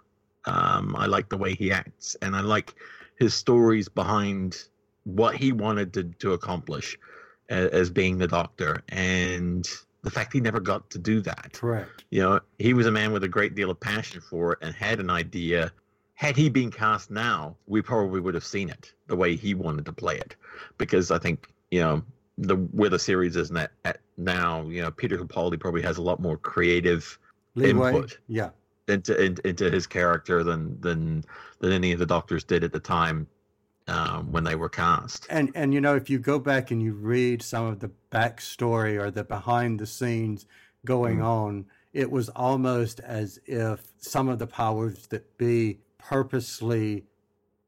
Um, I like the way he acts, and I like his stories behind what he wanted to, to accomplish as, as being the Doctor, and the fact he never got to do that. Correct. You know, he was a man with a great deal of passion for it and had an idea. Had he been cast now, we probably would have seen it the way he wanted to play it, because I think you know the where the series is at, at now. You know, Peter Capaldi probably has a lot more creative Leeway? input Yeah. into in, into his character than than than any of the doctors did at the time um, when they were cast. And and you know, if you go back and you read some of the backstory or the behind the scenes going on, it was almost as if some of the powers that be purposely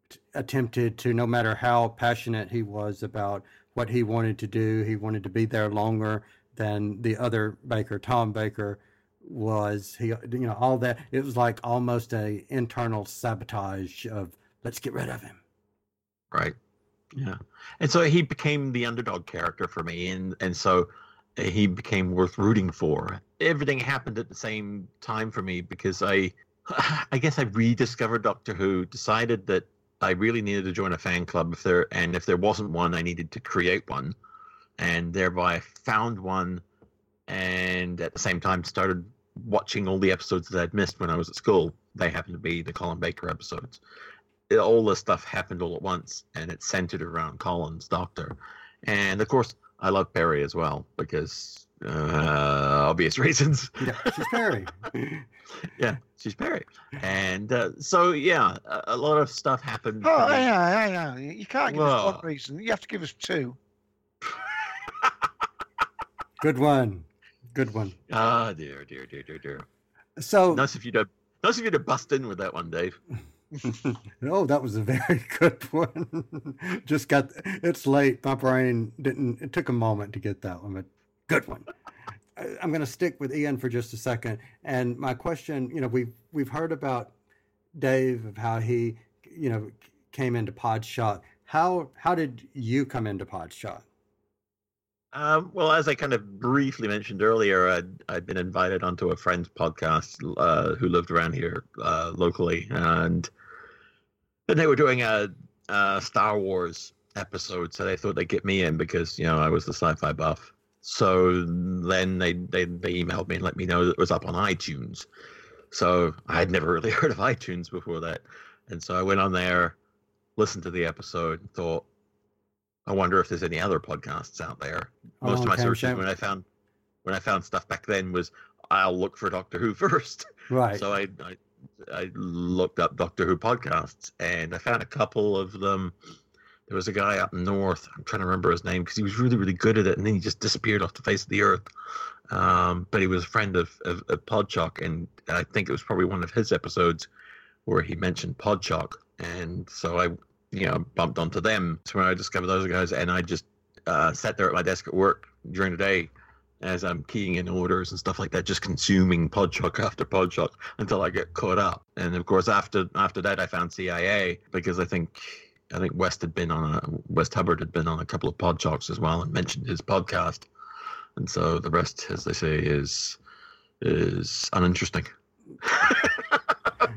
t- attempted to, no matter how passionate he was about what he wanted to do, he wanted to be there longer than the other Baker, Tom Baker was. He, you know, all that. It was like almost a internal sabotage of let's get rid of him. Right. Yeah. And so he became the underdog character for me, and and so uh, he became worth rooting for. Everything happened at the same time for me because I, I guess I rediscovered Doctor Who. Decided that I really needed to join a fan club if there, and if there wasn't one, I needed to create one, and thereby found one, and at the same time started watching all the episodes that I'd missed when I was at school. They happened to be the Colin Baker episodes it, all this stuff happened all at once, and it's centered around Colin's Doctor. And of course, I love Peri as well because uh, obvious reasons. Yeah, she's Peri. yeah, she's Peri, and uh, so yeah, a, a lot of stuff happened. Oh, for me. yeah, yeah, yeah. You can't give us one reason. You have to give us two. Good one. Good one. Ah, dear, dear, dear, dear, dear. So nice of you to nice of you to bust in with that one, Dave. oh, that was a very good one. Just got it's late. My brain didn't. It took a moment to get that one, but good one. I'm going to stick with Ian for just a second. And my question, you know, we've we've heard about Dave of how he, you know, came into Podshock. How how did you come into Podshock? Um, well, as I kind of briefly mentioned earlier, I'd, I'd been invited onto a friend's podcast uh, who lived around here uh, locally, and and they were doing a, a Star Wars episode, so they thought they'd get me in because you know I was the sci-fi buff. So then they they, they emailed me and let me know that it was up on iTunes. So I had never really heard of iTunes before that, and so I went on there, listened to the episode, thought, I wonder if there's any other podcasts out there. Most Oh, of my okay, searches when I found when I found stuff back then was I'll look for Doctor Who first. Right. So I, I I looked up Doctor Who podcasts and I found a couple of them there was a guy up north. I'm trying to remember his name because he was really, really good at it, and then he just disappeared off the face of the earth. Um, but he was a friend of, of, of Podshock, and I think it was probably one of his episodes where he mentioned Podshock, and so I, you know, bumped onto them. So when I discovered those guys, and I just uh, sat there at my desk at work during the day as I'm keying in orders and stuff like that, just consuming Podshock after Podshock until I get caught up. And of course, after after that, I found CIA because I think I think West had been on a West Hubbard had been on a couple of Podshocks as well and mentioned his podcast. And so the rest, as they say, is is uninteresting.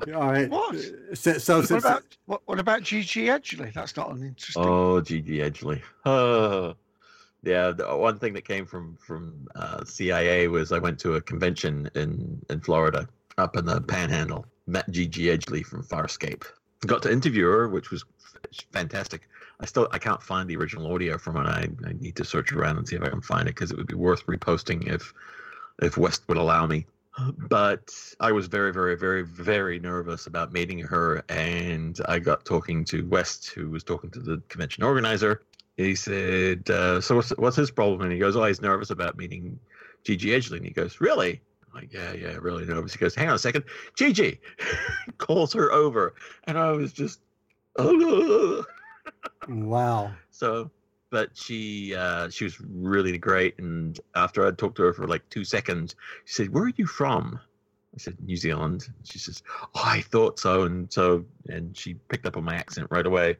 All right. What? So, so what about what, what about Gigi Edgley? That's not an interesting. Oh, Gigi Edgley. Oh. Yeah, the one thing that came from from uh, CIA was I went to a convention in in Florida, up in the Panhandle. Met Gigi Edgley from Farscape. Got to interview her, which was f- fantastic. I still I can't find the original audio from it. I, I need to search around and see if I can find it because it would be worth reposting if if West would allow me. But I was very, very, very, very nervous about meeting her, and I got talking to West, who was talking to the convention organizer. He said, uh, "So what's, what's his problem?" And he goes, "Oh, he's nervous about meeting Gigi Edgley." And he goes, "Really?" I'm like, yeah, yeah, really nervous. He goes, "Hang on a second, Gigi," calls her over, and I was just, oh. wow. So, but she uh, she was really great. And after I talked to her for like two seconds, she said, "Where are you from?" I said, "New Zealand." She says, "Oh, I thought so." And so, and she picked up on my accent right away.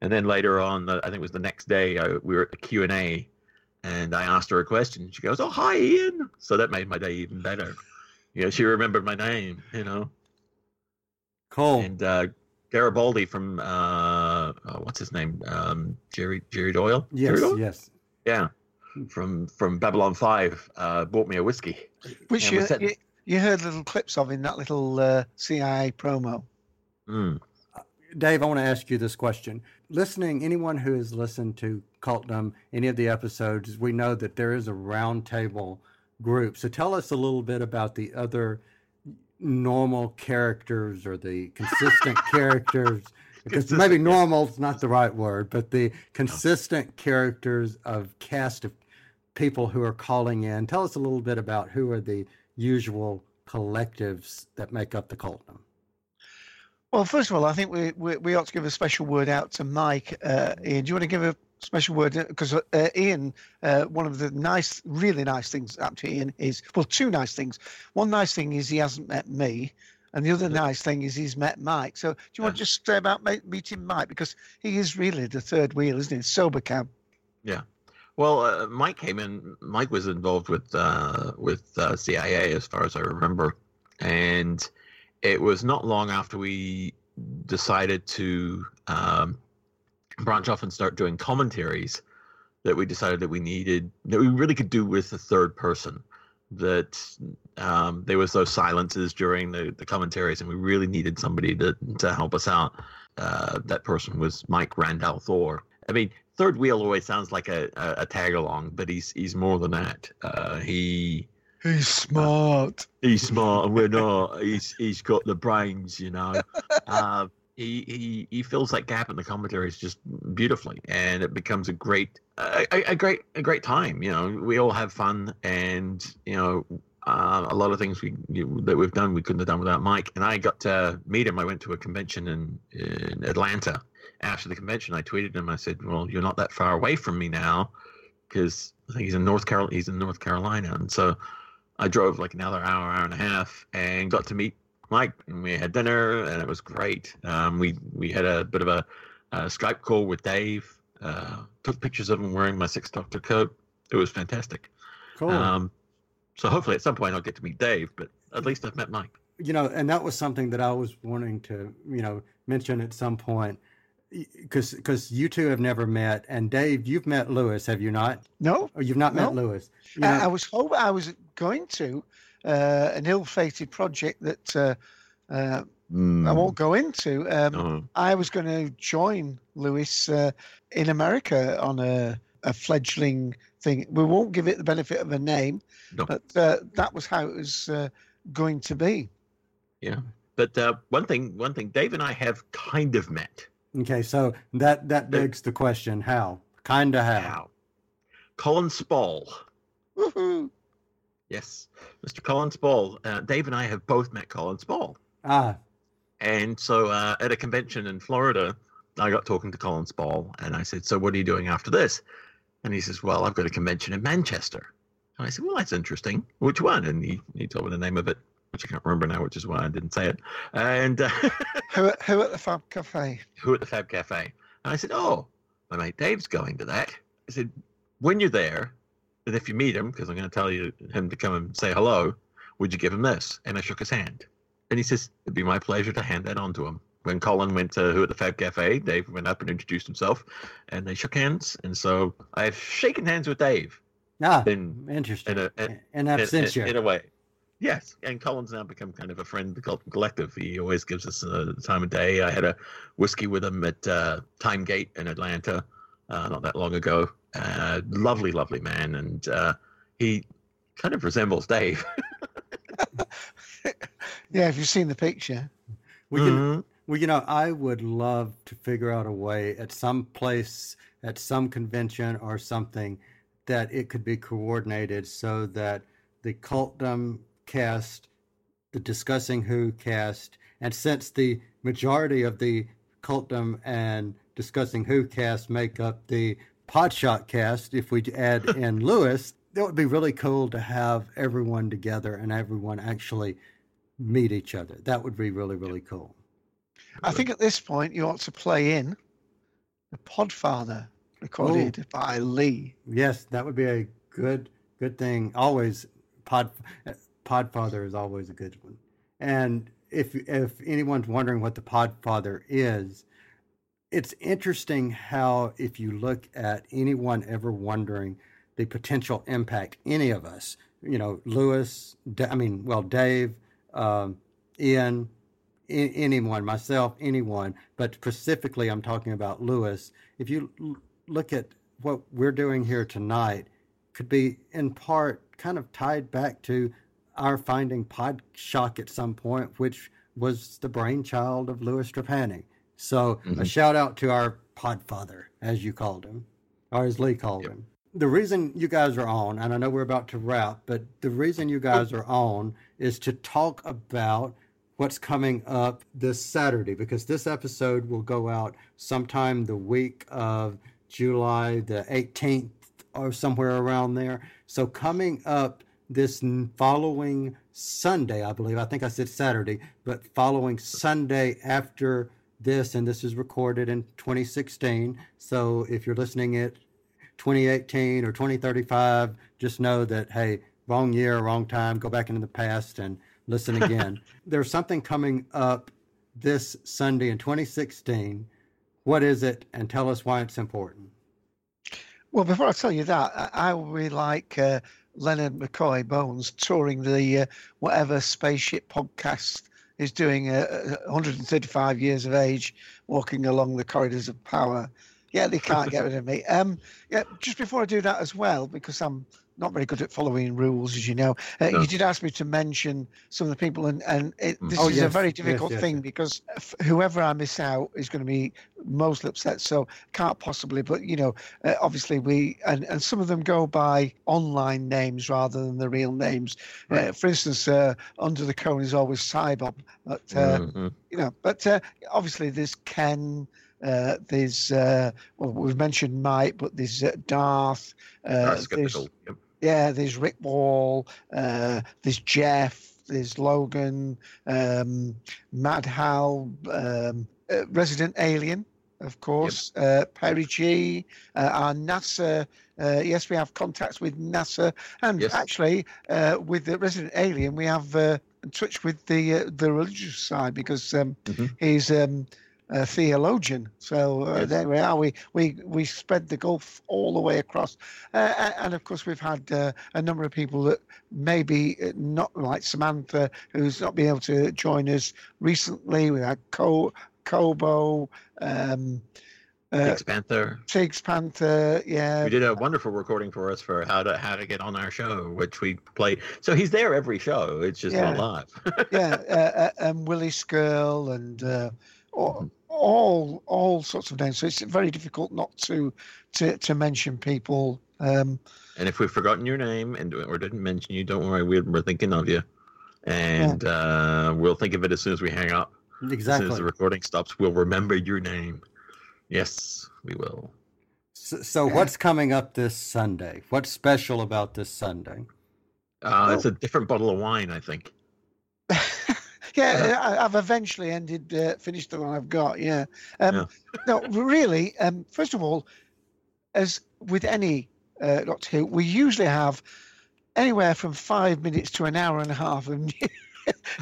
And then later on, I think it was the next day, I, we were at the Q and A, and I asked her a question. She goes, "Oh, hi, Ian." So that made my day even better. You know, she remembered my name. You know. Cool. And uh, Garibaldi from uh, oh, what's his name? Um, Jerry Jerry Doyle. Yes, Jerry Doyle? yes. Yeah, from from Babylon Five. Uh, bought me a whiskey. Which you, sat- you, you heard little clips of in that little uh, CIA promo. Mm. Dave, I want to ask you this question. Listening, anyone who has listened to Cultdom, any of the episodes, we know that there is a roundtable group. So tell us a little bit about the other normal characters or the consistent characters. Because maybe normal is not the right word, but the consistent characters of cast of people who are calling in. Tell us a little bit about who are the usual collectives that make up the Cultdom. Well, first of all, I think we, we, we ought to give a special word out to Mike. Uh, Ian, do you want to give a special word? Because uh, Ian, uh, one of the nice, really nice things up to Ian is, well, two nice things. One nice thing is he hasn't met me. And the other nice thing is he's met Mike. So do you want to just say about meeting Mike? Because he is really the third wheel, isn't he? Sober cab. Yeah. Well, uh, Mike came in. Mike was involved with uh, with uh, CIA, as far as I remember, and it was not long after we decided to um, branch off and start doing commentaries that we decided that we needed that we really could do with a third person. That um, there was those silences during the, the commentaries, and we really needed somebody to to help us out. Uh, that person was Mike Randall Thor. I mean, third wheel always sounds like a, a, a tag along, but he's he's more than that. Uh, he He's smart. he's smart and we're not. He's he's got the brains, you know. uh, he, he he fills that gap in the commentaries just beautifully, and it becomes a great a, a great a great time. You know, we all have fun, and you know. Uh, a lot of things we you, that we've done we couldn't have done without Mike. And I got to meet him. I went to a convention in in Atlanta. After the convention, I tweeted him. I said, "Well, you're not that far away from me now, because I think he's in North Carol. He's in North Carolina." And so I drove like another hour, hour and a half, and got to meet Mike. And we had dinner, and it was great. Um, we we had a bit of a, a Skype call with Dave. Uh, took pictures of him wearing my Six Doctor coat. It was fantastic. Cool. Um, so hopefully at some point I'll get to meet Dave, but at least I've met Mike. you know, and that was something that I was wanting to, you know, mention at some point, because because you two have never met, and Dave, you've met Lewis, have you not? No, or you've not met Lewis. You I, know- I was hope I was going to uh, an ill-fated project that uh, uh, I won't go into. Um, Oh. I was going to join Lewis uh, in America on a, a fledgling thing. We won't give it the benefit of a name, but uh, that was how it was uh, going to be. Yeah. But uh, one thing, one thing, Dave and I have kind of met. Okay, so that that begs the question: How? Kinda how? How? Colin Spaull. Woohoo! Yes, Mr. Colin Spaull. Uh, Dave and I have both met Colin Spaull. Ah, And so uh, at a convention in Florida, I got talking to Colin Spaull, and I said, "So what are you doing after this?" And he says, "Well, I've got a convention in Manchester." And I said, "Well, that's interesting. Which one?" And he, he told me the name of it, which I can't remember now, which is why I didn't say it. And uh, Who, at- who at the Fab Cafe? who at the Fab Cafe? And I said, "Oh, my mate Dave's going to that." I said, "When you're there, and if you meet him, because I'm going to tell you him to come and say hello, would you give him this?" And I shook his hand, and he says, "It'd be my pleasure to hand that on to him." When Colin went to who at the Fab Cafe, Dave went up and introduced himself, and they shook hands. And so I've shaken hands with Dave. ah, in interesting. in a in, In in- absentia. in a way. Yes, and Colin's now become kind of a friend of the Cultdom Collective. He always gives us uh, the time of day. I had a whiskey with him at uh, Timegate in Atlanta uh, not that long ago. Uh, lovely, lovely man, and uh, he kind of resembles Dave. Yeah, if you've seen the picture. Well, you, Mhm. Well, you know, I would love to figure out a way at some place, at some convention or something, that it could be coordinated so that the Cultdom cast, the Discussing Who cast, and since the majority of the Cultdom and Discussing Who cast make up the Podshock cast, if we add in Lewis, that would be really cool to have everyone together and everyone actually meet each other. That would be really, really cool. I think at this point you ought to play in the Podfather recorded by Lee. Yes, that would be a good good thing. Always pod Podfather is always a good one. And if if anyone's wondering what the Podfather is, it's interesting how if you look at anyone ever wondering the potential impact any of us, you know, Lewis, I mean, well, Dave, um, Ian, a- anyone, myself, anyone, but specifically I'm talking about Lewis. If you l- look at what we're doing here tonight, could be in part kind of tied back to our finding Podshock at some point, which was the brainchild of Louis Trapani. So a Mhm. shout out to our Podfather, as you called him, or as Lee called him. The reason you guys are on, and I know we're about to wrap, but the reason you guys are on is to talk about what's coming up this Saturday because this episode will go out sometime the week of July the 18th or somewhere around there. So coming up this following Sunday, I believe, I think I said Saturday, but following Sunday after this, and this is recorded in 2016. So if you're listening it 2018 or 2035, just know that, hey, wrong year, wrong time, go back into the past and listen again. There's something coming up this Sunday in 2016. What is it? And tell us why it's important. Well, before I tell you that, I, I will be like uh, Leonard McCoy Bones touring the uh, whatever spaceship podcast is doing uh, 135 years of age, walking along the corridors of power. Yeah, they can't get rid of me. Um, yeah, just before I do that as well, because I'm not very good at following rules, as you know. Uh, No. You did ask me to mention some of the people, and and it, this Oh, is a very difficult yes, thing because f- whoever I miss out is going to be mostly upset. So can't possibly. But you know, uh, obviously we and and some of them go by online names rather than the real names. Uh, for instance, uh, under the cone is always Cybob, but uh, Mhm. you know, but uh, obviously there's Ken. Uh, there's uh, well, we've mentioned Mike, but there's uh, Darth. Uh, That's there's, skeptical. Yep. Yeah, there's Rick Wall. Uh, there's Jeff. There's Logan. Um, Mad Hal. Um, uh, Resident Alien, of course. Uh, Perry G. Uh, our NASA. Uh, yes, we have contacts with NASA, and Yes. actually uh, with the Resident Alien, we have uh, touch with the uh, the religious side because um, Mhm. he's. Um, a theologian. So uh, Yes. there we are. We, we we spread the gulf all the way across, uh, and of course we've had uh, a number of people that maybe uh, not like Samantha, who's not been able to join us recently. We had Co Kobo, um, uh, Six Panther. Tiggs Panther. Yeah, We did a wonderful recording for us for how to how to get on our show, which we play. So he's there every show. It's just not live. yeah, uh, uh, and Willie Skirl and uh, all. All all sorts of names. So it's very difficult not to to, to mention people. Um, And if we've forgotten your name and or didn't mention you, don't worry, we're, we're thinking of you, and uh, we'll think of it as soon as we hang up. As soon Exactly. as the recording stops, we'll remember your name. Yes, we will. So, so what's coming up this Sunday? What's special about this Sunday? Uh, it's a different bottle of wine, I think. yeah, I, I've eventually ended uh, finished the one I've got. Yeah. Um, No, really. Um, first of all, as with any uh, Doctor Who, we usually have anywhere from five minutes to an hour and a half of news.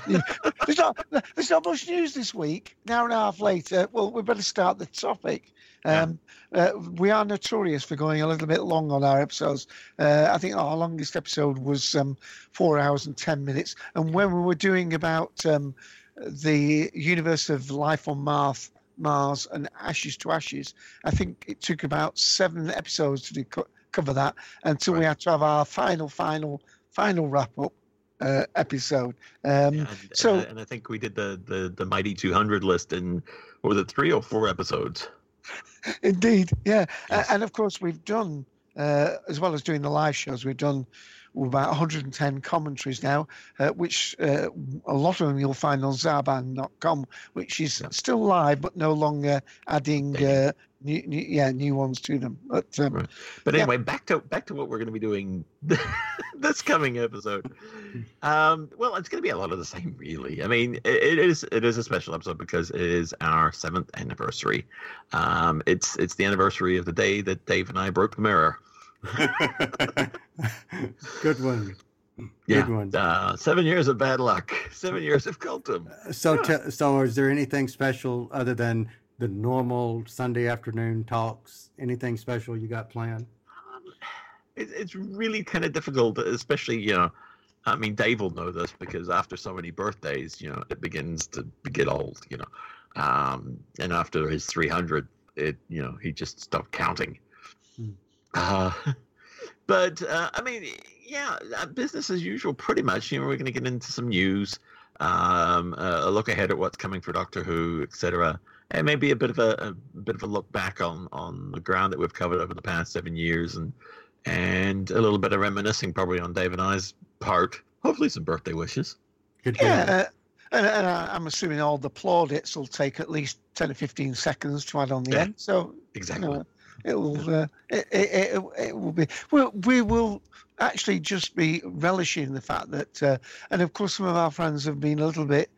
there's not there's not much news this week. An hour and a half later, well, we better start the topic. Um, uh, we are notorious for going a little bit long on our episodes. Uh, I think our longest episode was um, four hours and ten minutes. And when we were doing about um, the universe of life on Mars, Mars and Ashes to Ashes, I think it took about seven episodes to do, co- cover that until we had to have our final, final, final wrap up uh, episode. Um, And, so and, I- and I think we did the, the, the mighty 200 list in what was it three or four episodes? Indeed, yeah. A- And of course, we've done, uh, as well as doing the live shows, we've done about 110 commentaries now, uh, which uh, a lot of them you'll find on Zaban.com, which is still live but no longer adding uh, new, new, yeah, new ones to them. But, um, But yeah. anyway, back to back to what we're going to be doing this coming episode. Um, well, it's going to be a lot of the same, really. I mean, it, it is it is a special episode because it is our seventh anniversary. Um, it's it's the anniversary of the day that Dave and I broke the mirror. Good one. Yeah, Good one. Uh, seven years of bad luck. Seven years of cultdom. So, te- so is there anything special other than the normal Sunday afternoon talks? Anything special you got planned? it, it's really kind of difficult, especially you know. I mean, Dave will know this because after so many birthdays, you know, it begins to get old, you know. Um, and after his 300, it, you know, he just stopped counting. Uh, but uh, I mean, yeah, uh, business as usual, pretty much. You know, we're going to get into some news, um, uh, a look ahead at what's coming for Doctor Who, etc. And maybe a bit of a, a bit of a look back on on the ground that we've covered over the past seven years, and and a little bit of reminiscing probably on Dave and I's part. Hopefully, some birthday wishes. Good yeah, uh, and, and I- I'm assuming all the plaudits will take at least 10 or 15 seconds to add on the Yeah, end. So, exactly. you know, it'll, uh, it, it, it, it will be, well, we will actually just be relishing the fact that, uh, and of course, some of our friends have been a little bit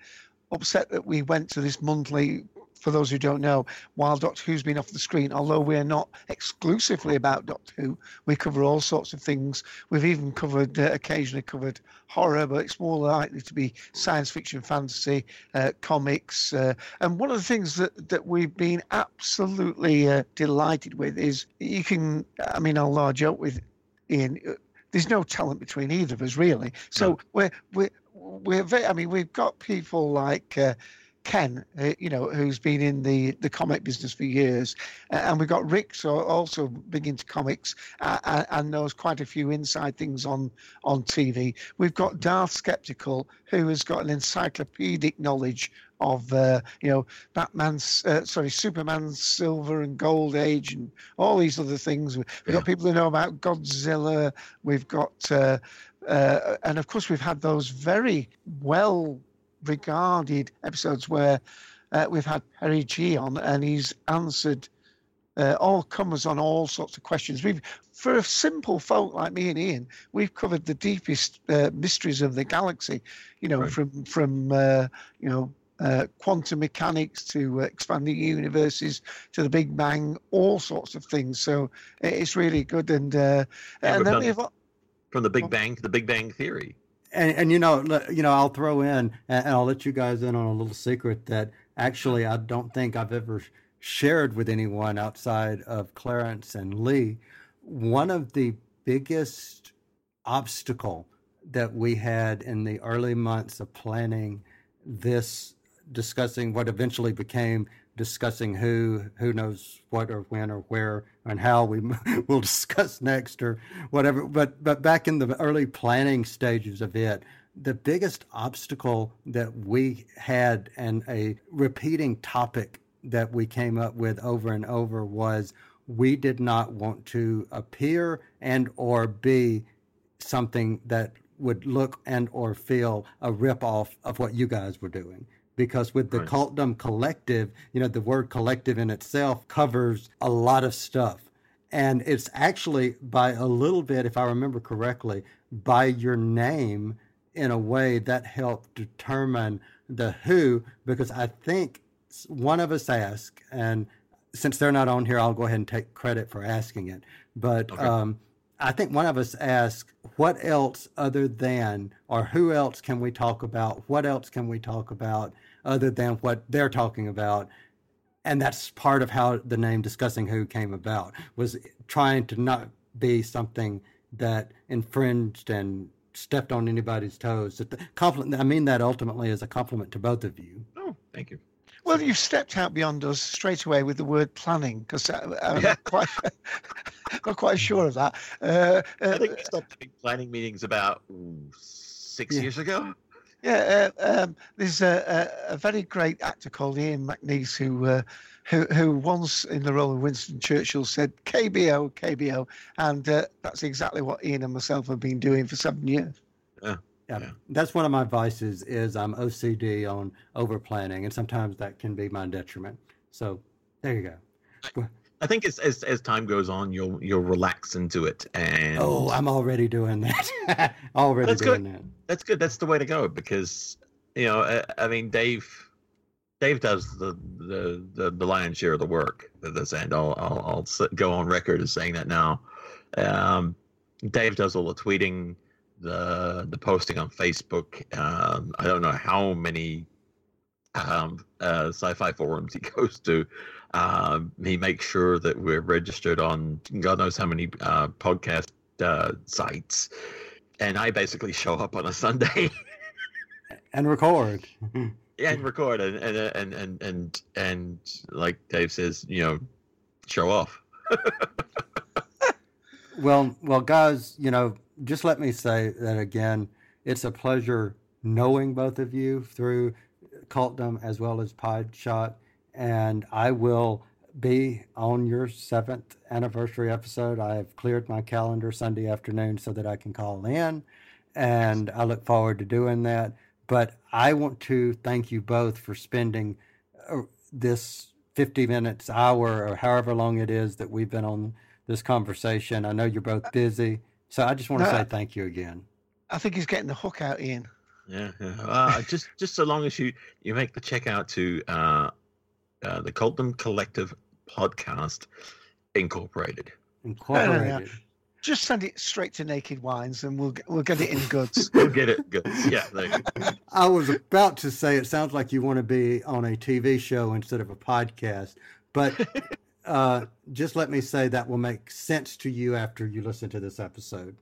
upset that we went to this monthly. For those who don't know, while Doctor Who's been off the screen, although we're not exclusively about Doctor Who, we cover all sorts of things. We've even covered, uh, occasionally covered horror, but it's more likely to be science fiction, fantasy, uh, comics. Uh, and one of the things that, that we've been absolutely uh, delighted with is you can, I mean, although I joke with Ian, uh, there's no talent between either of us really. So we're we're we're very. I mean, we've got people like. Ken, uh, you know, who's been in the, the comic business for years, uh, and we've got Rick, so also big into comics uh, uh, and knows quite a few inside things on on TV. We've got Darth Skeptical, who has got an encyclopedic knowledge of uh, you know Batman's, uh, sorry, Superman's Silver and Gold Age, and all these other things. We've got people who know about Godzilla. We've got, uh, uh, and of course, we've had those very well regarded episodes where uh, we've had Perry G on and he's answered uh, all comers on all sorts of questions. We've, for a simple folk like me and Ian, we've covered the deepest uh, mysteries of the galaxy. You know, from from uh, you know uh, quantum mechanics to uh, expanding universes to the Big Bang, all sorts of things. So it's really good. And uh, And and then done- we've From the Big Bang to the Big Bang Theory. And, and you know, you know, I'll throw in, and I'll let you guys in on a little secret that actually I don't think I've ever shared with anyone outside of Clarence and Lee. One of the biggest obstacle that we had in the early months of planning this, discussing what eventually became discussing who, who knows what or when or where and how we will discuss next or whatever. But but back in the early planning stages of it, the biggest obstacle that we had and a repeating topic that we came up with over and over was we did not want to appear and or be something that would look and or feel a rip off of what you guys were doing because with the Right. cultdom collective you know the word collective in itself covers a lot of stuff and it's actually by a little bit if i remember correctly by your name in a way that helped determine the who because i think one of us asked and since they're not on here i'll go ahead and take credit for asking it but Okay. um, i think one of us asked what else other than or who else can we talk about what else can we talk about other than what they're talking about and that's part of how the name discussing who came about was trying to not be something that infringed and stepped on anybody's toes That the compliment i mean that ultimately as a compliment to both of you Oh, thank you. Well, you've stepped out beyond us straight away with the word planning because I'm not quite, not quite sure of that. Uh, I uh, think we stopped doing planning meetings about ooh, six Yeah. years ago. Yeah, uh, um, there's a, a, a very great actor called Ian McNeice who, uh, who who once in the role of Winston Churchill said KBO, KBO, and uh, that's exactly what Ian and myself have been doing for seven years. Yeah. Yeah, that's one of my vices is I'm OCD on over planning, and sometimes that can be my detriment. So there you go. I think as, as as time goes on, you'll you'll relax into it, and Oh, I'm already doing that. already That's doing good. that. that's good. That's the way to go because you know, I, I mean, Dave, Dave does the, the the the lion's share of the work at this end. I'll I'll, I'll go on record as saying that now. Um, Dave does all the tweeting, the the posting on Facebook. Um, I don't know how many um, uh, sci-fi forums he goes to. Um, he makes sure that we're registered on God knows how many uh, podcast uh, sites, and I basically show up on a Sunday And record. and record and and and and and, and like Dave says, you know, show off. Well, well, guys, you know, just let me say that again. It's a pleasure knowing both of you through Cultdom as well as Podshock, and I will be on your seventh anniversary episode. I have cleared my calendar Sunday afternoon so that I can call in, and I look forward to doing that. But I want to thank you both for spending uh, this 50 minutes, hour, or however long it is that we've been on this conversation. I know you're both busy, so I just want to No, say thank you again. I think he's getting the hook out, Ian. Yeah, yeah. Uh, just just so long as you you make the check out to uh, uh, the Cultdom Collective Podcast Incorporated. Incorporated. Just send it straight to Naked Wines, and we'll get, we'll get it in goods. We'll get it good. Yeah, there you go. I was about to say it sounds like you want to be on a TV show instead of a podcast, but uh, just let me say that will make sense to you after you listen to this episode.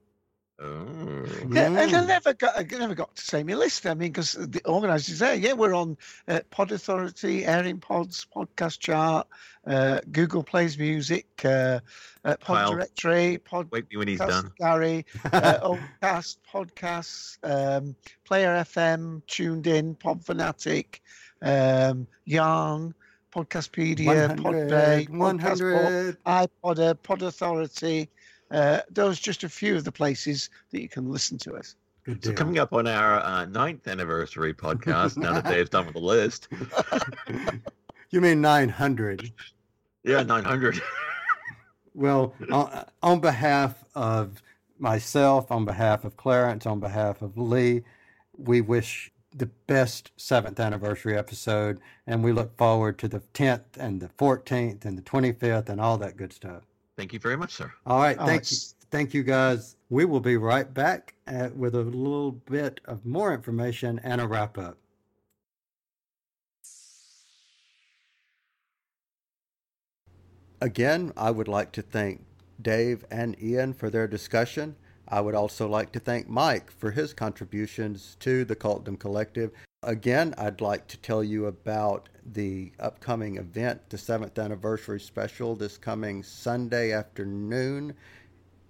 Oh. Yeah, and I Mm. never got, I never got to say my list. I mean, because the organisers there, yeah, we're on uh, Pod Authority, Airing Pods, Podcast Chart, uh, Google Plays Music, uh, uh, Pod Kyle, Directory, Pod Wait me when he's Podcast done. Gary, uh, Overcast, Podcasts, um, Player FM, Tuned In, Pod Fanatic, um, Yarn, Podcastpedia, 100, Podbay, 100. iPodder, Pod Authority. Uh, those just a few of the places that you can listen to us. Good So coming up on our uh, ninth anniversary podcast, now that Dave's done with the list, You mean 900? yeah, nine hundred. Well, on, on behalf of myself, on behalf of Clarence, on behalf of Lee, we wish the best seventh anniversary episode, and we look forward to the 10th and the 14th and the 25th and all that good stuff. Thank you very much, sir. All right, Oh, thank you, thank you guys. We will be right back uh with a little bit of more information and a wrap up. Again, I would like to thank Dave and Ian for their discussion. I would also like to thank Mike for his contributions to the Cultdom Collective. Again, I'd like to tell you about the upcoming event, the seventh anniversary special, this coming Sunday afternoon.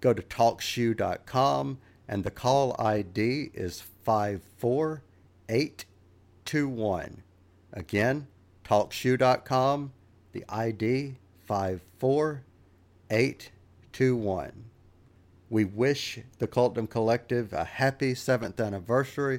Go to talkshoe.com and the call ID is 54821. Again, talkshoe.com the ID 54821. We wish the Cultdom Collective a happy seventh anniversary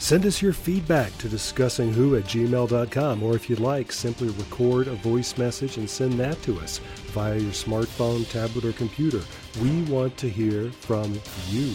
Send us your feedback to discussingwho at gmail.com, or if you'd like, simply record a voice message and send that to us via your smartphone, tablet, or computer. We want to hear from you.